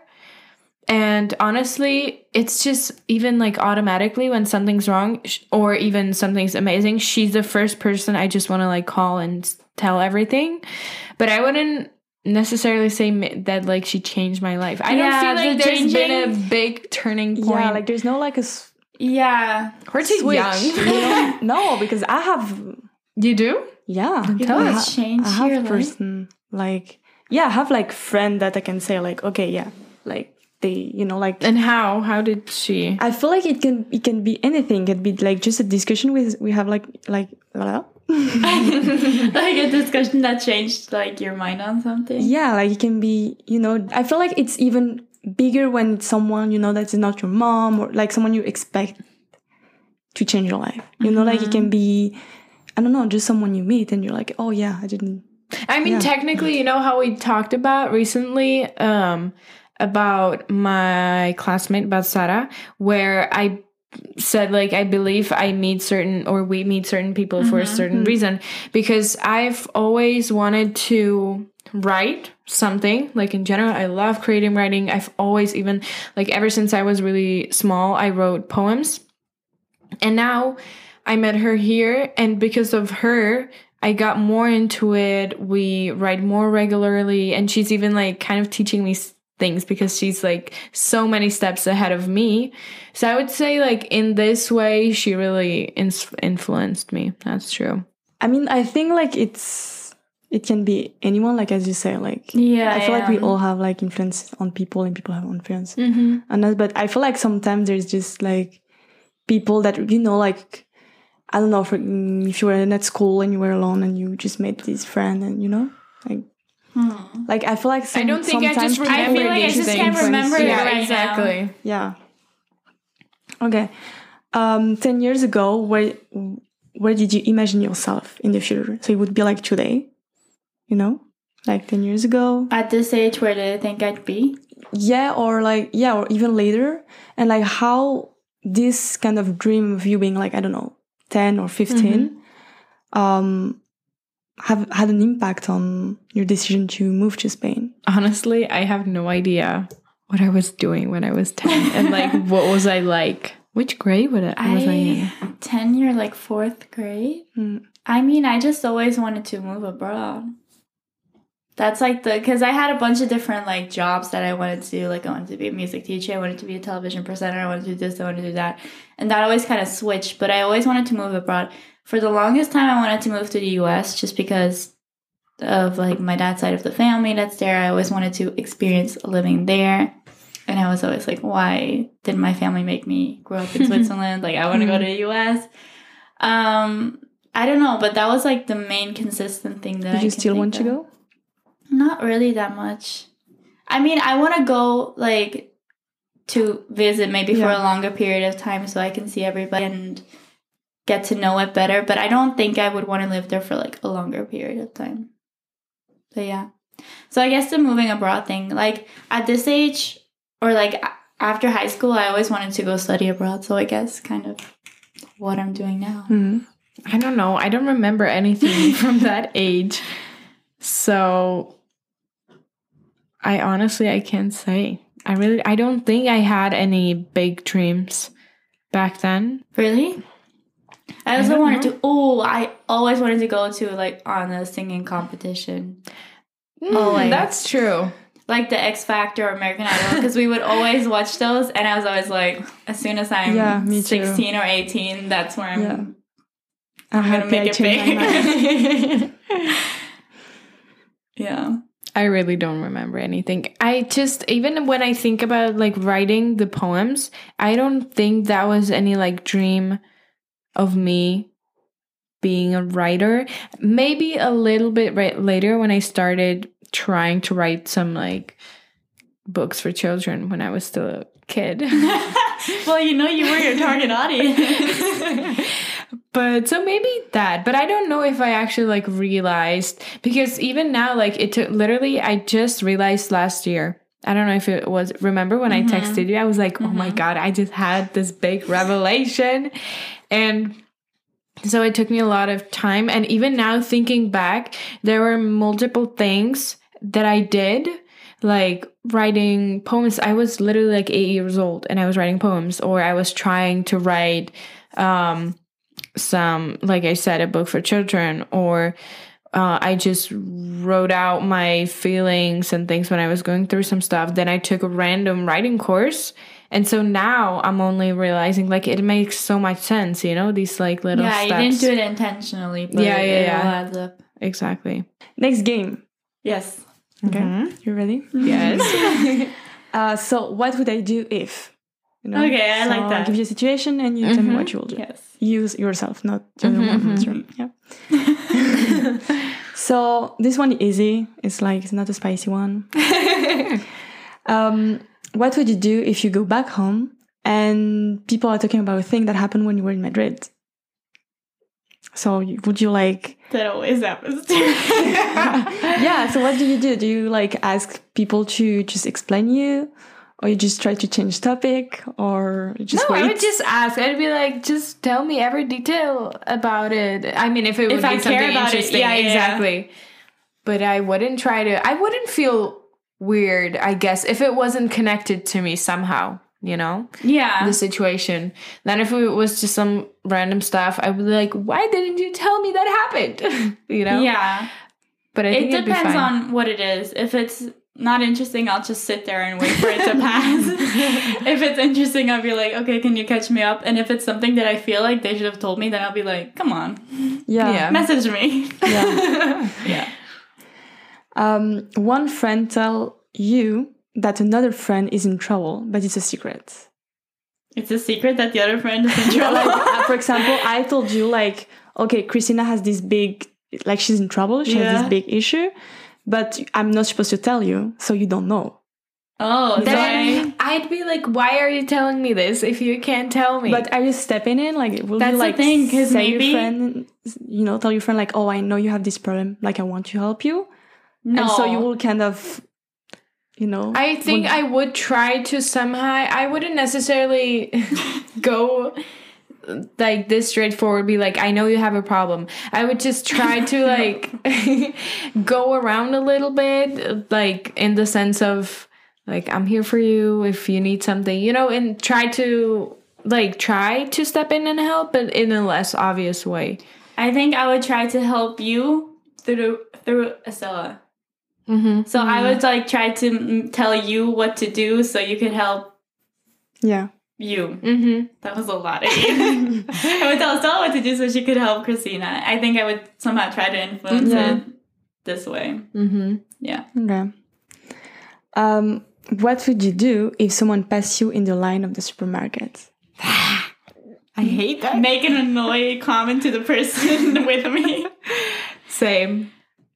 And honestly, it's just even like automatically when something's wrong or even something's amazing, she's the first person I just want to like call and tell everything. But I wouldn't necessarily say mi- that like she changed my life. I Yeah, don't feel like the there's been a big turning point. Yeah, like there's no like a s- Yeah. we're too switch. young. you know? no, because I have you do? yeah. People I have ha- changed I have your a life? person like yeah, I have like friend that I can say like okay, yeah, like they you know like And how? How did she? I feel like it can it can be anything. It can be like just a discussion with we have like like voilà. like a discussion that changed like your mind on something. yeah, like it can be you know. I feel like it's even bigger when it's someone you know that's not your mom or like someone you expect to change your life. You know, like it can be I don't know, just someone you meet and you're like, oh yeah, I didn't. I mean, Yeah. technically, you know how we talked about recently um, about my classmate, about Sarah, where I said like I believe I meet certain or we meet certain people for a mm-hmm. certain mm-hmm. reason. Because I've always wanted to write something like in general. I love creating writing. I've always even like ever since I was really small I wrote poems. And now I met her here, and because of her, I got more into it. We write more regularly, and she's even like kind of teaching me things because she's like so many steps ahead of me. So I would say, like, in this way, she really ins- influenced me. That's true. I mean, I think like it's it can be anyone, like as you say, like Yeah. I feel like we all have like influence on people and people have influence Mm-hmm. on us. But I feel like sometimes there's just like people that you know, like I don't know, for, if you were in at school and you were alone and you just made this friend and you know, like Hmm. like I feel like some, I don't think I just remember I feel like I these just things. can't remember it yeah, right now. exactly. Yeah. Okay. Um, ten years ago, where where did you imagine yourself in the future? So it would be like today, you know, like ten years ago. At this age, where did I think I'd be? Yeah, or like yeah, or even later, and like how this kind of dream of you being like I don't know, ten or 15 um, have had an impact on your decision to move to Spain. Honestly, I have no idea what I was doing when I was 10 and like what was I like? Which grade would it, was I in? I tenure like fourth grade. Hmm. I mean, I just always wanted to move abroad. That's like the because I had a bunch of different like jobs that I wanted to do. Like I wanted to be a music teacher, I wanted to be a television presenter, I wanted to do this, I wanted to do that, and that always kind of switched. But I always wanted to move abroad. For the longest time, I wanted to move to the U.S. just because of like my dad's side of the family that's there. I always wanted to experience living there. And I was always like, why did my family make me grow up in Switzerland? Like, I want to go to the US. Um, I don't know, but that was like the main consistent thing that Did I you still want to go? Not really that much. I mean, I want to go like to visit maybe for a longer period of time so I can see everybody and get to know it better. But I don't think I would want to live there for like a longer period of time. But yeah. So I guess the moving abroad thing, like at this age or like after high school, I always wanted to go study abroad. So I guess kind of what I'm doing now. hmm I don't know. I don't remember anything from that age. So I honestly I can't say. I really I don't think I had any big dreams back then. Really? I I also don't wanted know. to. Oh, I always wanted to go to like on a singing competition, Always. Mm, that's true. like the X Factor or American Idol, because we would always watch those, and I was always like, as soon as I'm Yeah, me too. sixteen or eighteen, that's where I'm. Yeah. I'm gonna happy I make it changed my mind. big. yeah. I really don't remember anything. I just even when I think about like writing the poems, I don't think that was any like dream of me being a writer. Maybe a little bit right later when I started trying to write some like books for children when I was still a kid. well, you know, you were your target audience. but so maybe that but i don't know if i actually like realized because even now like it took literally i just realized last year i don't know if it was remember when Mm-hmm. i texted you i was like oh my god i just had this big revelation and so it took me a lot of time. And even now thinking back there were multiple things that i did like writing poems. I was literally like eight years old and i was writing poems or i was trying to write um some like i said a book for children or uh, i just wrote out my feelings and things when i was going through some stuff. Then i took a random writing course and so now i'm only realizing like it makes so much sense you know these like little yeah, steps you didn't do it intentionally, but Yeah, yeah, it yeah. all adds up. exactly Next game. Yes. Okay. Mhm. You ready? yes Uh, so what would I do if? You know? Okay, I So like that. I'll give you a situation and you tell me what you will do. Yes. Use yourself, not the other Mhm, one. mhm. who's wrong. Yeah. so this one is easy. It's like it's not a spicy one. Um, what would you do if you go back home and people are talking about a thing that happened when you were in Madrid? So would you like That always happens to me. yeah so what do you do do you like ask people to just explain you or you just try to change topic or just no, wait I would just ask. I'd be like, just tell me every detail about it. I mean, if it would If be I care something about it, interesting, yeah, yeah, yeah. exactly. But I wouldn't try to. I wouldn't feel weird. I guess if it wasn't connected to me somehow, you know, yeah. the situation. Then if it was just some random stuff, I would be like, why didn't you tell me that happened? you know. Yeah. But I It think it'd be depends on what it is. If it's not interesting, I'll just sit there and wait for it to pass. if it's interesting, I'll be like, okay, can you catch me up? And if it's something that I feel like they should have told me, then I'll be like, come on, yeah Yeah. message me. yeah yeah. Um, one friend tell you that another friend is in trouble but it's a secret It's a secret that the other friend is in trouble. like uh, for example i told you like okay christina has this big like she's in trouble she has this big issue but i'm not supposed to tell you so you don't know oh, so I, Then I'd be like, why are you telling me this if you can't tell me? But are you stepping in? Like, will That's you the like thing, 'cause say maybe- your friend, you know, tell your friend like, oh, I know you have this problem. Like, I want to help you. No. And so you will kind of, you know. I think would- I would try to somehow. I wouldn't necessarily go like this straightforward. Be like, I know you have a problem. I would just try to like go around a little bit, like in the sense of like I'm here for you if you need something, you know, and try to like try to step in and help, but in a less obvious way. I think I would try to help you through through Estella. Mm-hmm. So I would like try to tell you what to do so you could help yeah. you. Mm-hmm. That was a lot. I would tell Stella what to do so she could help Christina. I think I would somehow try to influence Yeah. it this way. Mm-hmm. Yeah. Okay. Um, what would you do if someone passed you in the line of the supermarket? I hate that. Make an annoying comment to the person with me. Same.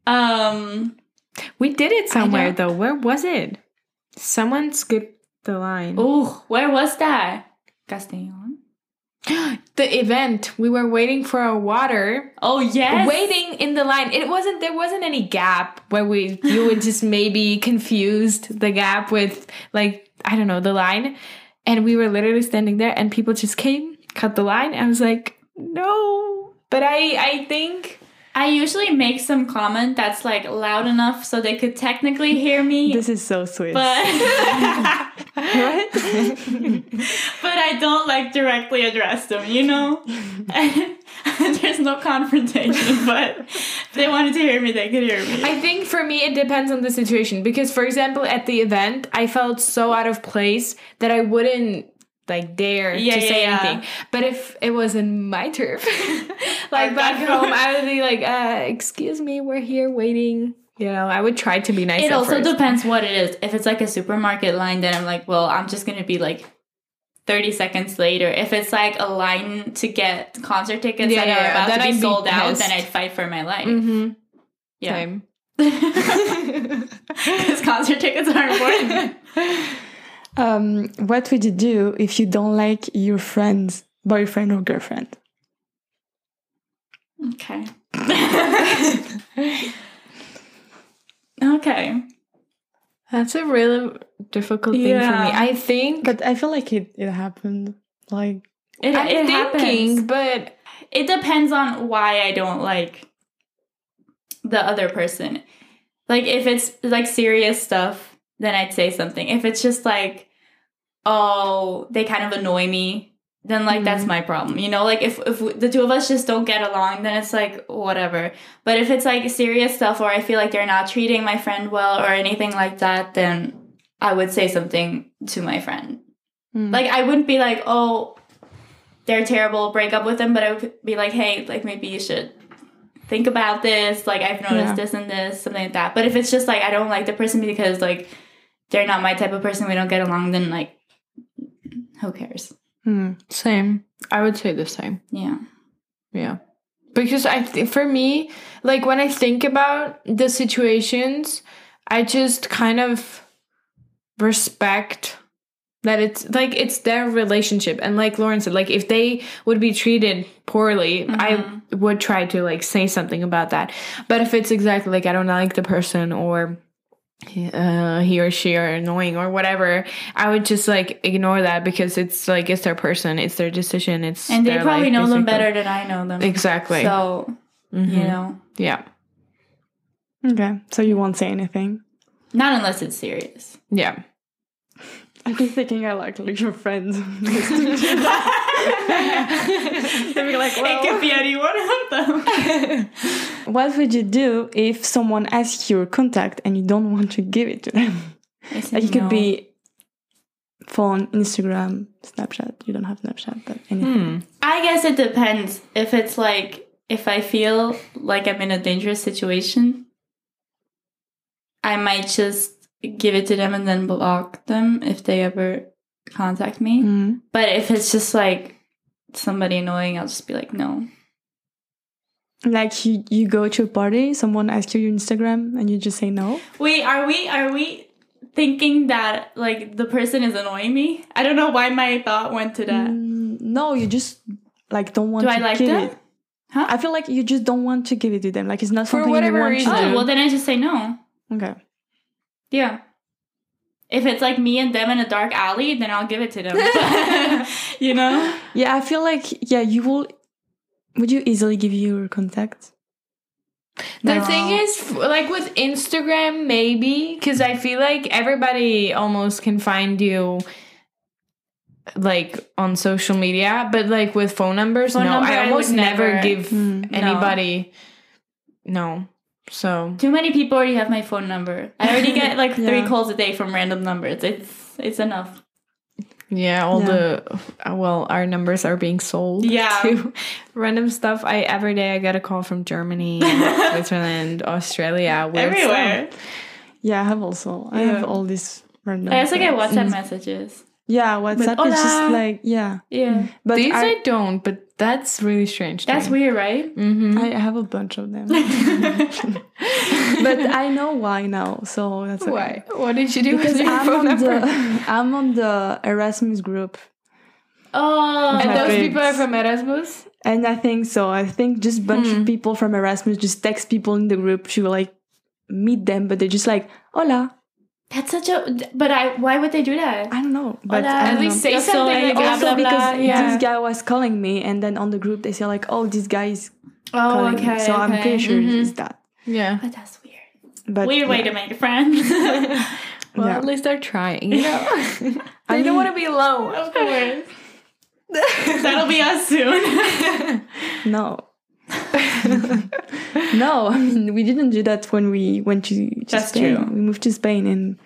Um We did it somewhere though. Where was it? Someone skipped the line. oh, where was that? Castellón? The event. We were waiting for our water. Oh yes. Waiting in the line. It wasn't there wasn't any gap where we you would just maybe confused the gap with like I don't know, the line. And we were literally standing there and people just came, cut the line. I was like, no. But I I think I usually make some comment that's like loud enough so they could technically hear me. This is so sweet. but right? but I don't like directly address them, you know? There's no confrontation, but if they wanted to hear me, they could hear me. I think for me it depends on the situation because for example at the event I felt so out of place that I wouldn't like dare Yeah, to yeah, say yeah. anything. But if it was in my turf, like back home. I would be like, uh, "Excuse me, we're here waiting You know, I would try to be nice. it also first. depends what it is. If it's like a supermarket line, then I'm like, well, I'm just gonna be like 30 seconds later. If it's like a line to get concert tickets that are about Then to be I'd be sold out, then I'd fight for my life. Mm-hmm. Yeah. Because concert tickets are important. Um, what would you do if you don't like your friend's boyfriend or girlfriend? okay. okay. That's a really difficult thing for me. I think. But I feel like it, it happened. Like, It, I'm it thinking, happens. but It depends on why I don't like the other person. Like if it's like serious stuff, then I'd say something. If it's just like, oh, they kind of annoy me, then like that's my problem. You know, like if if the two of us just don't get along, then it's like whatever. But if it's like serious stuff or I feel like they're not treating my friend well or anything like that, then I would say something to my friend. mm. Like I wouldn't be like, oh, they're terrible, break up with them, but I would be like, hey, like maybe you should think about this. Like I've noticed Yeah. this and this, something like that. But if it's just like I don't like the person because like they're not my type of person, we don't get along, then like who cares? Hmm. same. I would say the same. Yeah. Yeah. Because I th- for me, like when I think about the situations, I just kind of respect that it's like it's their relationship and like Lauren said like if they would be treated poorly I would try to like say something about that but if it's exactly like I don't like the person or uh, he or she are annoying or whatever I would just like ignore that because it's like it's their person it's their decision it's And they their probably life, know them better than I know them. exactly So Mhm. you know. yeah Okay. So you won't say anything. Not unless it's serious. yeah I've been thinking I like like your friends. They'd be like, it could be any one of them. what would you do if someone asks your contact and you don't want to give it to them? Like it could be phone, Instagram, Snapchat. You don't have Snapchat, but anything. Hmm. I guess it depends. If it's like if I feel like I'm in a dangerous situation, I might just give it to them and then block them if they ever contact me. Mm. But if it's just like somebody annoying, I'll just be like, no. Like you, you go to a party, someone asks you your Instagram, and you just say no. Wait, are we are we thinking that like the person is annoying me? I don't know why my thought went to that. Mm, no, you just like don't want Do to I like give them? it. Huh? I feel like you just don't want to give it to them. Like it's not For something whatever you want reason. to Oh, well then I just say no. Okay. Yeah. If it's like me and them in a dark alley, then I'll give it to them. you know? Yeah, I feel like yeah, you will. Would you easily give your contact? The No. thing is, like with Instagram, maybe because I feel like everybody almost can find you, like on social media. But like with phone numbers, Phone no, number, I I almost would never, never- give Hmm. anybody. No, so Too many people already have my phone number. I already get like three calls a day from random numbers. It's it's enough. yeah, all Yeah. the uh, well, our numbers are being sold. Yeah. to random stuff. I every day I get a call from Germany, Switzerland, Australia, Everywhere. stuff. Yeah, I have also. I have all these random. I also get. WhatsApp messages. Yeah, WhatsApp is just like yeah. Yeah. But These I, I, don't, but that's really strange. That's me. weird, right? Mm-hmm. I have a bunch of them. but I know why now, so that's okay. Why? What did you do Because with your I'm phone on number? the I'm on the Erasmus group, Oh. and my those people are from Erasmus. and I think so. I think just bunch Hmm. of people from Erasmus just text people in the group to like meet them, but they're just like, "Hola." That's such a. But I. Why would they do that? I don't know, but Hola. I At don't least know. say Yo something like also blah, because blah, yeah. this guy was calling me, and then on the group they say like, "Oh, this guy is Oh, calling okay. me," so I'm pretty sure Mhm. it's that. Yeah. But that's weird. But weird way to make friends. Well, Yeah. at least they're trying. You know, they I don't want to be alone. of course. That'll be us soon. No. no, I mean we didn't do that when we went to, to That's Spain. true. We moved to Spain and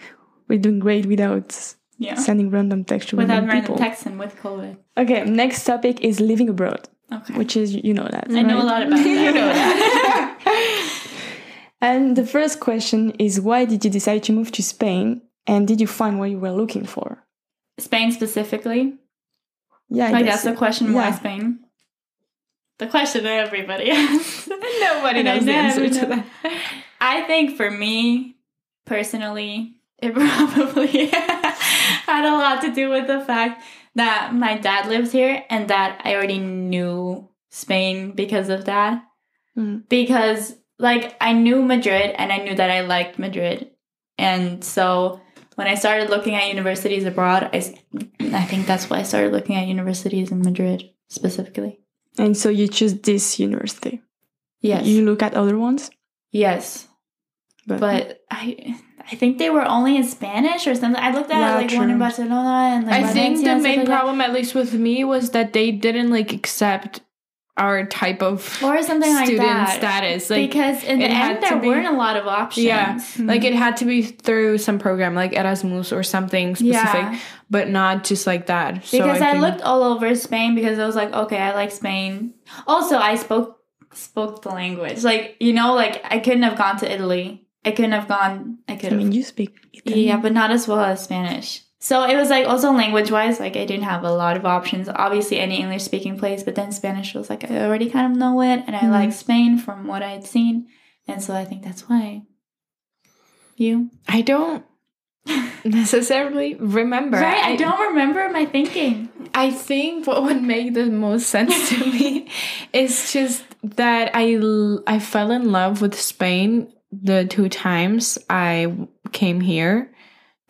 we're doing great without yeah. sending random text to Without random people. texting with COVID. Okay, next topic is living abroad, Okay. which is you know that. I know a lot about that. You know Uh, And the first question is why did you decide to move to Spain and did you find what you were looking for? Spain specifically. Yeah, I like guess that's the question. Why Yeah. Spain? The question that everybody asks. Nobody knows the answer to that. I think for me personally, it probably had a lot to do with the fact that my dad lives here and that I already knew Spain because of that. Mm. Because like I knew Madrid and I knew that I liked Madrid. And so when I started looking at universities abroad, I, I think that's why I started looking at universities in Madrid specifically. And so you choose this university. Yes. You look at other ones, yes. but, but I I think they were only in Spanish or something. I looked at Yeah, like one in. Barcelona and like I think the and stuff main like that. problem, at least with me, was that they didn't like accept our type of or something like student that. status. Like, because in the end there be- weren't a lot of options. Yeah. like it had to be through some program like Erasmus or something specific, Yeah. but not just like that. So because I, looked all over Spain because I was like, okay, I like Spain. Also, I spoke spoke the language. Like you know, like I couldn't have gone to Italy. I couldn't have gone. I could I mean, you speak Italian. Yeah, but not as well as Spanish. So it was like also language wise, like I didn't have a lot of options. Obviously, any English speaking place, but then Spanish was like I already kind of know it, and I Mhm. like Spain from what I had seen, and so I think that's why. You I don't necessarily remember. right? I, don't remember my thinking. I think what would make the most sense to me is just that I I fell in love with Spain the two times I came here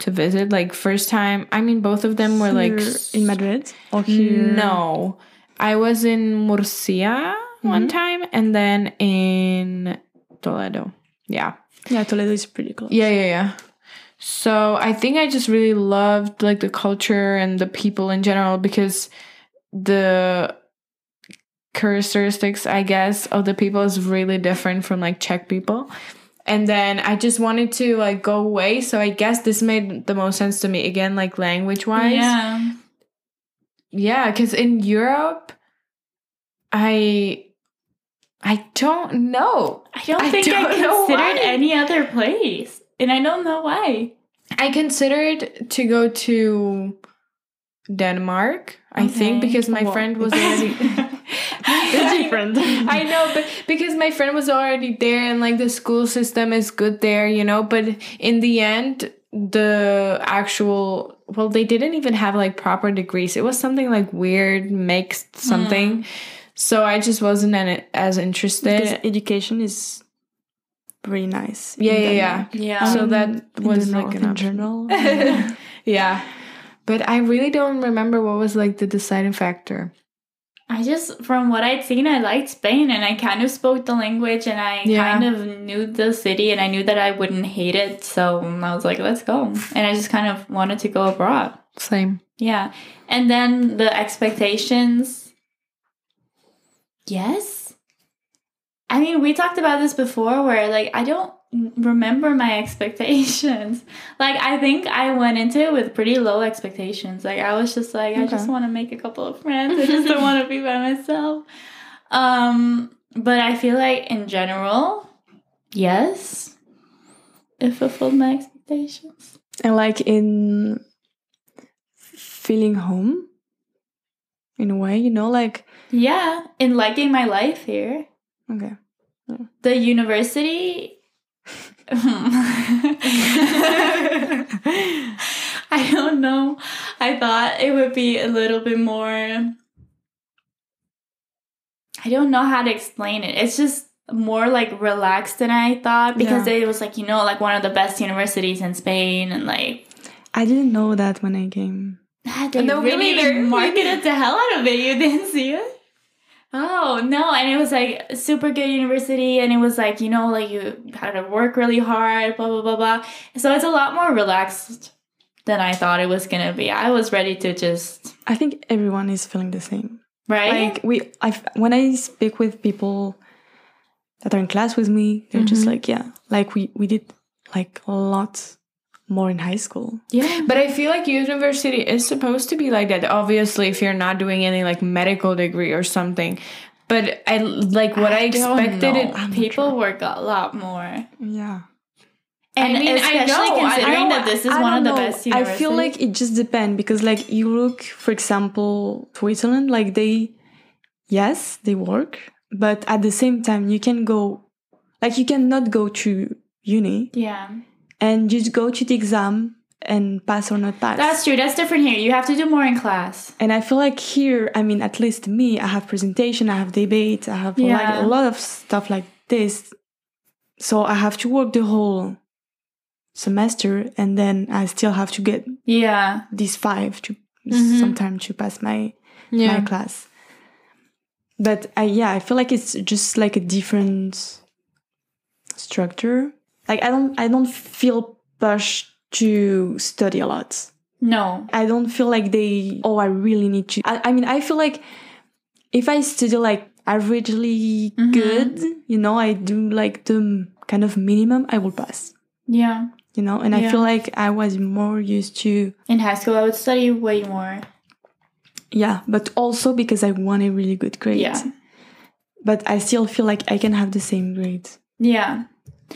to visit. Like first time, I mean both of them were like in Madrid or here. No, I was in Murcia one Mhm. time, and then in Toledo. Yeah. Yeah, Toledo is pretty close. Yeah, yeah, yeah. So I think I just really loved like the culture and the people in general because the characteristics, I guess, of the people is really different from like Czech people. And then I just wanted to like go away. So I guess this made the most sense to me again, like language wise. Yeah, Yeah, because in Europe, I I don't know. I don't I think I, don't know considered any other place, and I don't know why. I considered to go to Denmark. I think because my Wow. friend was already. It's different. I know, but because my friend was already there and like the school system is good there, you know. But in the end, the actual well, they didn't even have like proper degrees. It was something like weird mixed something. So I just wasn't an, as interested. Because education is pretty nice. in Yeah, yeah, yeah. Denmark. Yeah. So Um, that was the like an North in option. general. yeah. But I really don't remember what was like the deciding factor. I just, from what I'd seen, I liked Spain and I kind of spoke the language and I Yeah. kind of knew the city and I knew that I wouldn't hate it. So I was like, let's go. And I just kind of wanted to go abroad. Same. Yeah. And then the expectations. Yes. I mean, we talked about this before where like I don't remember my expectations. Like I think I went into it with pretty low expectations. Like I was just like I just want to make a couple of friends. I just don't want to be by myself. Um but I feel like in general, yes. It fulfilled my expectations. and like in feeling home in a way, you know, like Yeah, in liking my life here. okay. the university I don't know. I thought it would be a little bit more I don't know how to explain it. It's just more like relaxed than I thought because Yeah. it was like, you know, like one of the best universities in Spain and like I didn't know that when I came. Ah, they No, me really neither. marketed the hell out of it. You didn't see it? Oh no! And it was like super good university, and it was like you know, like you had to work really hard, blah blah blah blah. So it's a lot more relaxed than I thought it was gonna be. I was ready to just I think everyone is feeling the same. right. Like we, I when I speak with people that are in class with me, they're just Mhm. like, yeah, like we we did like a lot more in high school. yeah, But I feel like university is supposed to be like that. Obviously, if you're not doing any like medical degree or something. but I like what I, don't expected it. People sure. work a lot more. Yeah. And I mean, I especially know, I considering know, that this is one of don't the know. best I feel like it just depends because, like, you look, for example, Switzerland, like they, yes, they work, but at the same time, you can go, like, you cannot go to uni yeah, and just go to the exam and pass or not pass. that's true. That's different here. You have to do more in class. and I feel like here, I mean, at least me, I have presentation, I have debate, I have Yeah. like a lot of stuff like this. So I have to work the whole semester, and then I still have to get Yeah, these five to Mhm. sometime to pass my Yeah. my class. But I yeah, I feel like it's just like a different structure. Like I don't I don't feel pushed to study a lot. no, I don't feel like they oh I really need to I, I mean I feel like if I study like averagely Mhm. good, you know, I do like the kind of minimum, I will pass. yeah. You know, and I feel like I was more used to In high school, I would study way more. Yeah, but also because I want a really good grade. Yeah, But I still feel like I can have the same grade. yeah.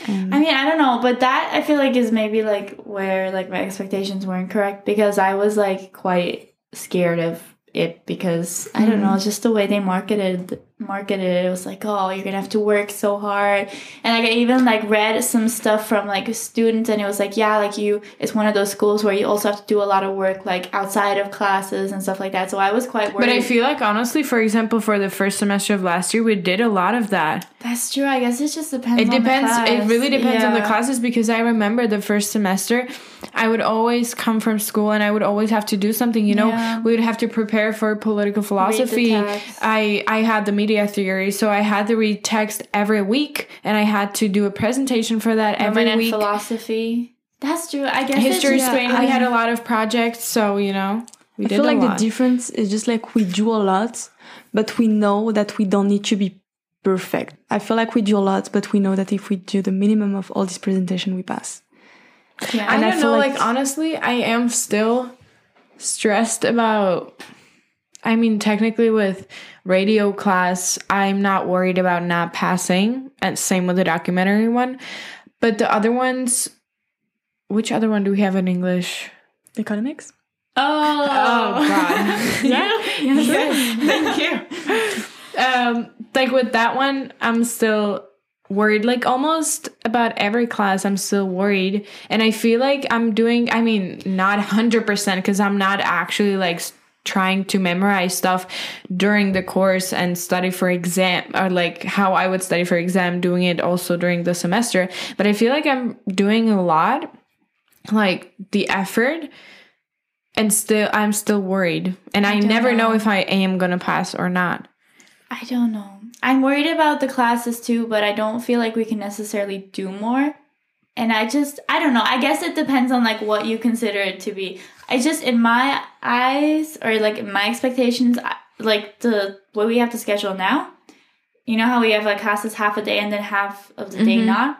Um, I mean, I don't know, but that I feel like is maybe like where like my expectations weren't correct because I was like quite scared of it because I don't know, it's just the way they marketed marketed it. It was like, oh, you're gonna have to work so hard, and like I even like read some stuff from like a student, and it was like, yeah, like you, it's one of those schools where you also have to do a lot of work like outside of classes and stuff like that. So I was quite worried. But I feel like honestly, for example, for the first semester of last year, we did a lot of that. that's true. I guess it just depends. It on the depends. It really depends on the classes because I remember the first semester, I would always come from school and I would always have to do something. You know, Yeah. we would have to prepare for political philosophy. I I had the media theory, so I had to read text every week, and I had to do a presentation for that every and week. philosophy. That's true. I guess History it's just, strain. we had a lot of projects, so you know, we I did feel a like lot. the difference is just like we do a lot, but we know that we don't need to be perfect. I feel like we do a lot, but we know that if we do the minimum of all this presentation, we pass. Yeah. I And I don't feel know. like- Like, honestly, I am still stressed about. I mean, technically, with radio class, I'm not worried about not passing, and same with the documentary one. But the other ones, which other one do we have in English? Economics? Oh, God. yeah. Yes, thank you. Um, like with that one, I'm still worried. Like almost about every class, I'm still worried, and I feel like I'm doing. I mean, not hundred percent because I'm not actually like s- trying to memorize stuff during the course and study for exam or like how I would study for exam, doing it also during the semester. But I feel like I'm doing a lot, like the effort and still I'm still worried and I, don't never know. know. if I am gonna pass or not. I don't know. I'm worried about the classes too, but I don't feel like we can necessarily do more. And I just, I don't know. I guess it depends on like what you consider it to be. I just, in my eyes or like in my expectations, like the what we have to schedule now. You know how we have like classes half a day and then half of the day Mhm. not.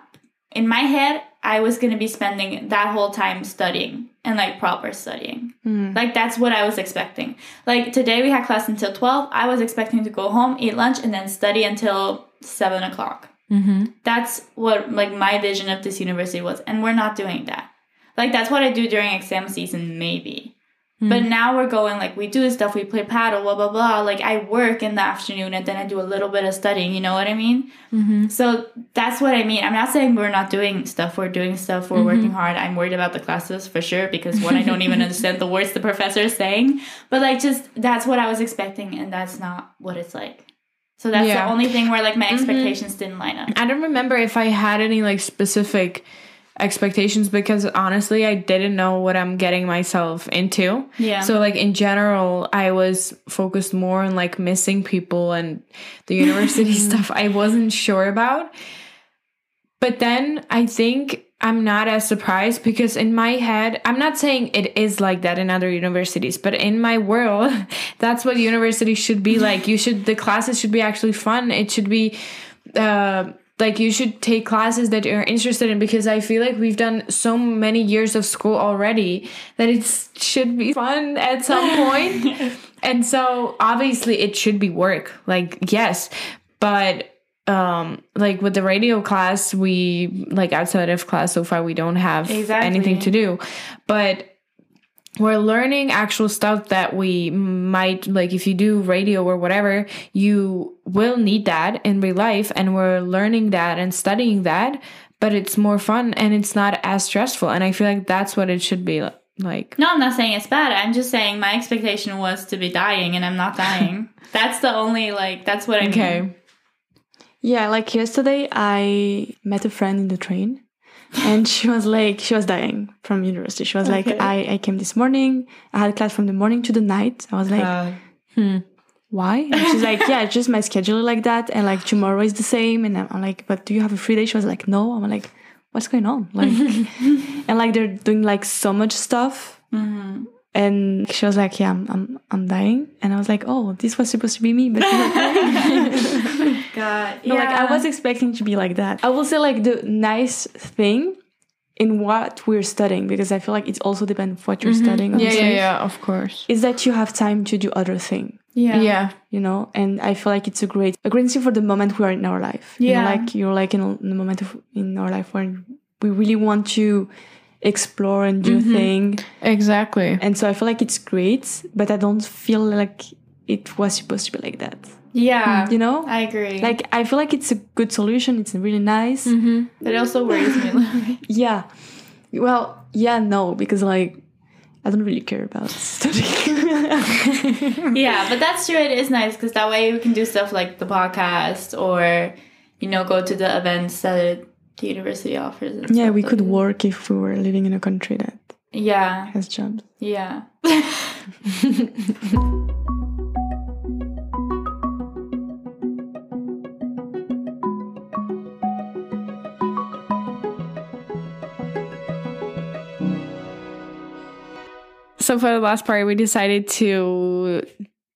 In my head, I was gonna be spending that whole time studying and like proper studying. Like that's what I was expecting. Like today we had class until twelve. I was expecting to go home, eat lunch, and then study until seven o'clock. Mm-hmm. That's what like my vision of this university was, and we're not doing that. Like that's what I do during exam season, maybe. But hmm. now we're going like we do stuff, we play padel, blah blah blah. Like I work in the afternoon and then I do a little bit of studying. You know what I mean? Mm-hmm. So that's what I mean. I'm not saying we're not doing stuff. We're doing stuff. We're mm-hmm. working hard. I'm worried about the classes for sure because one, I don't even understand the words the professor is saying. But like, just that's what I was expecting, and that's not what it's like. So that's Yeah. the only thing where like my mm-hmm. expectations didn't line up. I don't remember if I had any like specific expectations because honestly I didn't know what I'm getting myself into. Yeah. So like in general, I was focused more on like missing people and the university stuff I wasn't sure about. But then I think I'm not as surprised because in my head, I'm not saying it is like that in other universities, but in my world, that's what university should be like. You should the classes should be actually fun. It should be uh like you should take classes that you're interested in because I feel like we've done so many years of school already that it should be fun at some point. and so obviously it should be work. Like yes, but um like with the radio class we like outside of class so far we don't have Exactly. anything to do. But we're learning actual stuff that we might like if you do radio or whatever you will need that in real life and we're learning that and studying that but it's more fun and it's not as stressful and i feel like that's what it should be like No, I'm not saying it's bad. I'm just saying my expectation was to be dying, and I'm not dying. that's the only like. That's what I mean. okay Yeah, like yesterday, I met a friend in the train, and she was like, she was dying from university. She was like, I, I came this morning. I had class from the morning to the night. I was like, Uh, hmm. why? And she's like, yeah, it's just my schedule like that, and like tomorrow is the same. And I'm, I'm like, but do you have a free day? She was like, no. I'm like, what's going on? Like, and like they're doing like so much stuff. Mhm. And she was like, "Yeah, I'm, I'm, I'm dying." And I was like, "Oh, this was supposed to be me, but she's not dying." Like I was expecting to be like that. I will say like the nice thing in what we're studying because I feel like it also depends what you're studying. Mm-hmm. yeah yeah yeah of course Is that you have time to do other thing, Yeah. yeah you know? And I feel like it's a great a great thing for the moment we are in our life. You know, Yeah. like you're like in a, in a moment of, in our life where we really want to explore and do Mm-hmm. thing. exactly And so I feel like it's great, but I don't feel like it was supposed to be like that. Yeah. You know? I agree. Like I feel like it's a good solution. It's really nice. mm-hmm. but it also worries me a little bit. Yeah. Well, yeah, no, because like I don't really care about studying. yeah, but that's true. It is nice because that way we can do stuff like the podcast or, you know, go to the events that the university offers. and yeah, we could work if we were living in a country that Yeah. has jobs. Yeah. So for the last part we decided to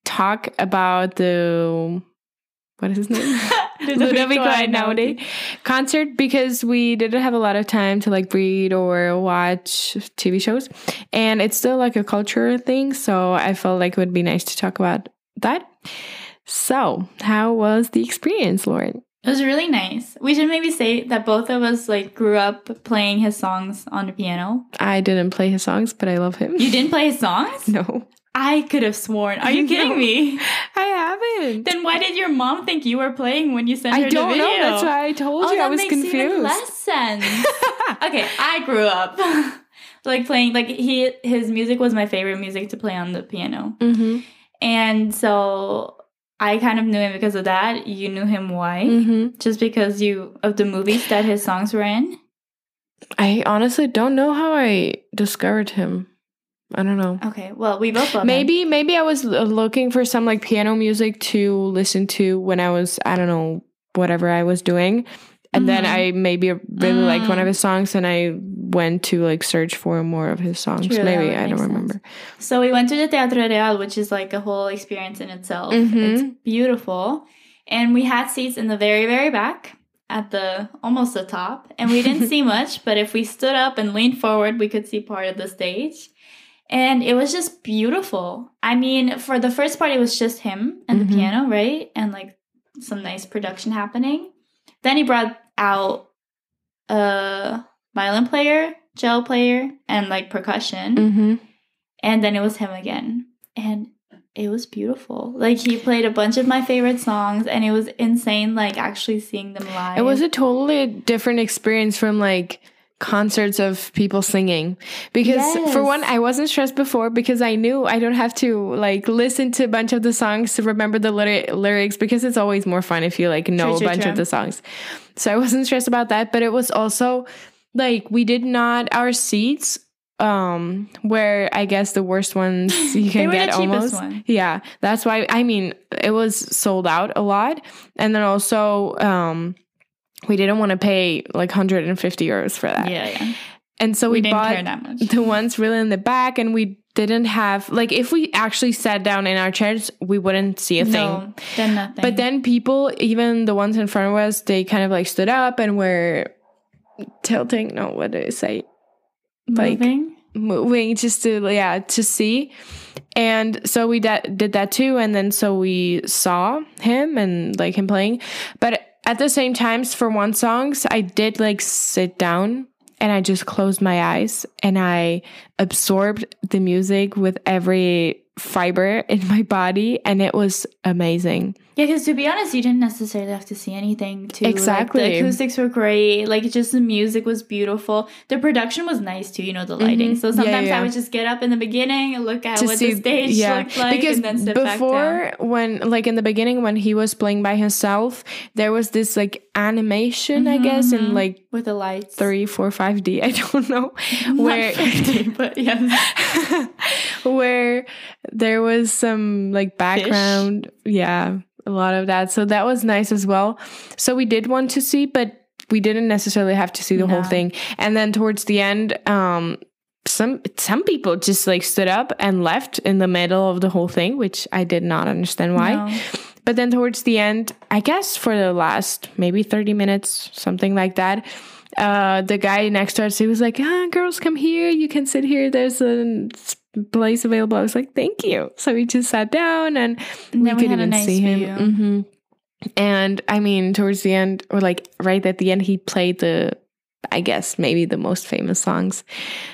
talk about the what is his name Ludovico Einaudi concert because we didn't have a lot of time to like read or watch TV shows. And it's still like a cultural thing. So I felt like it would be nice to talk about that. So, how was the experience, Lauren? It was really nice. We should maybe say that both of us like grew up playing his songs on the piano. I didn't play his songs, but I love him. You didn't play his songs? No, I could have sworn. Are you kidding No. me? I haven't. Then why did your mom think you were playing when you sent her I don't the video? know. That's why I told Oh, you I was makes even confused. less sense. okay, I grew up like playing like he his music was my favorite music to play on the piano. mm-hmm. And so I kind of knew him because of that. You knew him why? Mm-hmm. Just because you of the movies that his songs were in? I honestly don't know how I discovered him. I don't know. Okay, well, we both love him. Maybe maybe I was uh, looking for some like piano music to listen to when I was I don't know whatever I was doing. And then Mhm. I maybe really liked one Mm. of his songs and I went to like search for more of his songs. True, maybe I don't sense. remember. So we went to the Teatro Real, which is like a whole experience in itself. Mhm. It's beautiful. And we had seats in the very, very back at the almost the top. And we didn't see much, but if we stood up and leaned forward, we could see part of the stage. And it was just beautiful. I mean, for the first part, it was just him and Mhm. the piano, right? And like some nice production happening. Then he brought out a violin player, cello player, and like percussion Mm-hmm. and then it was him again and it was beautiful like he played a bunch of my favorite songs and it was insane like actually seeing them live It was a totally different experience from like concerts of people singing because for one I wasn't stressed before because I knew I don't have to like listen to a bunch of the songs to remember the lyri- lyrics because it's always more fun if you like know True, true, a bunch true. of the songs. So I wasn't stressed about that, but it was also like we did not our seats um where I guess the worst ones you can get almost. one. Yeah, that's why I mean it was sold out a lot, and then also um we didn't want to pay like 150 euros for that, yeah yeah and so we, we, didn't bought care that much the ones really in the back, and we didn't have like if we actually sat down in our chairs, we wouldn't see a thing. No, then nothing. But then people, even the ones in front of us, they kind of like stood up and were tilting. No, what did I say? like- moving. moving just to yeah to see and so we da- did that too and then so we saw him and like him playing but at the same times for one songs i did like sit down and i just closed my eyes and i absorbed the music with every fiber in my body and it was amazing Yeah, because to be honest, you didn't necessarily have to see anything. To Exactly. like, the acoustics were great. Like just the music was beautiful. The production was nice too. You know the lighting. Mhm. So Yeah, sometimes yeah. I would just get up in the beginning and look at to what see the stage looked like, because and then sit back down. before when like in the beginning when he was playing by himself there was this like animation i guess in Mhm. like with the lights. three four five d i don't know Not where 50, but yes. where there was some like background yeah a lot of that so that was nice as well so we did want to see but we didn't necessarily have to see the whole thing and then towards the end um some some people just like stood up and left in the middle of the whole thing which i did not understand why No. but then towards the end, I guess for the last maybe 30 minutes, something like that, uh, the guy next to us, he was like, ah, girls, come here. You can sit here. There's a place available. I was like, thank you. So we just sat down and, And we could even nice see him. view. hmm And I mean, towards the end, or like right at the end, he played the, I guess, maybe the most famous songs.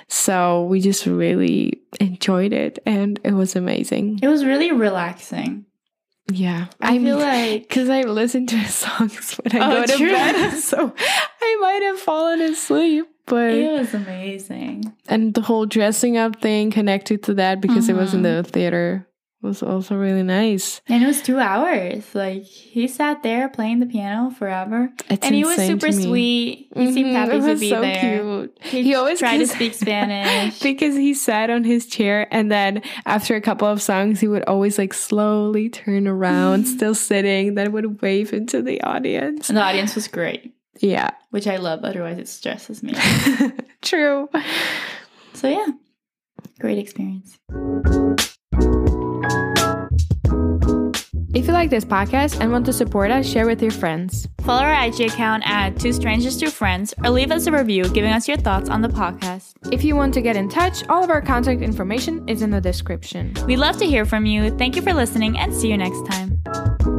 So we just really enjoyed it and it was amazing. It was really relaxing. Yeah. I, feel like Because I listen to his songs when I Oh, go to true. bed, so I might have fallen asleep. But it was amazing. and the whole dressing up thing connected to that because it was in the theater was also really nice. And it was two hours. Like he sat there playing the piano forever. It's and he was super sweet. He seemed Mhm, happy it to was be so there. cute. He, He always tried to speak Spanish. because he sat on his chair and then after a couple of songs he would always like slowly turn around still sitting then would wave into the audience and the audience was great, yeah which I love. Otherwise, it stresses me. true so yeah, great experience. If you like this podcast and want to support us, share with your friends. Follow our IG account at Two Strangers Two Friends or leave us a review giving us your thoughts on the podcast. If you want to get in touch, all of our contact information is in the description. We'd love to hear from you. Thank you for listening and see you next time.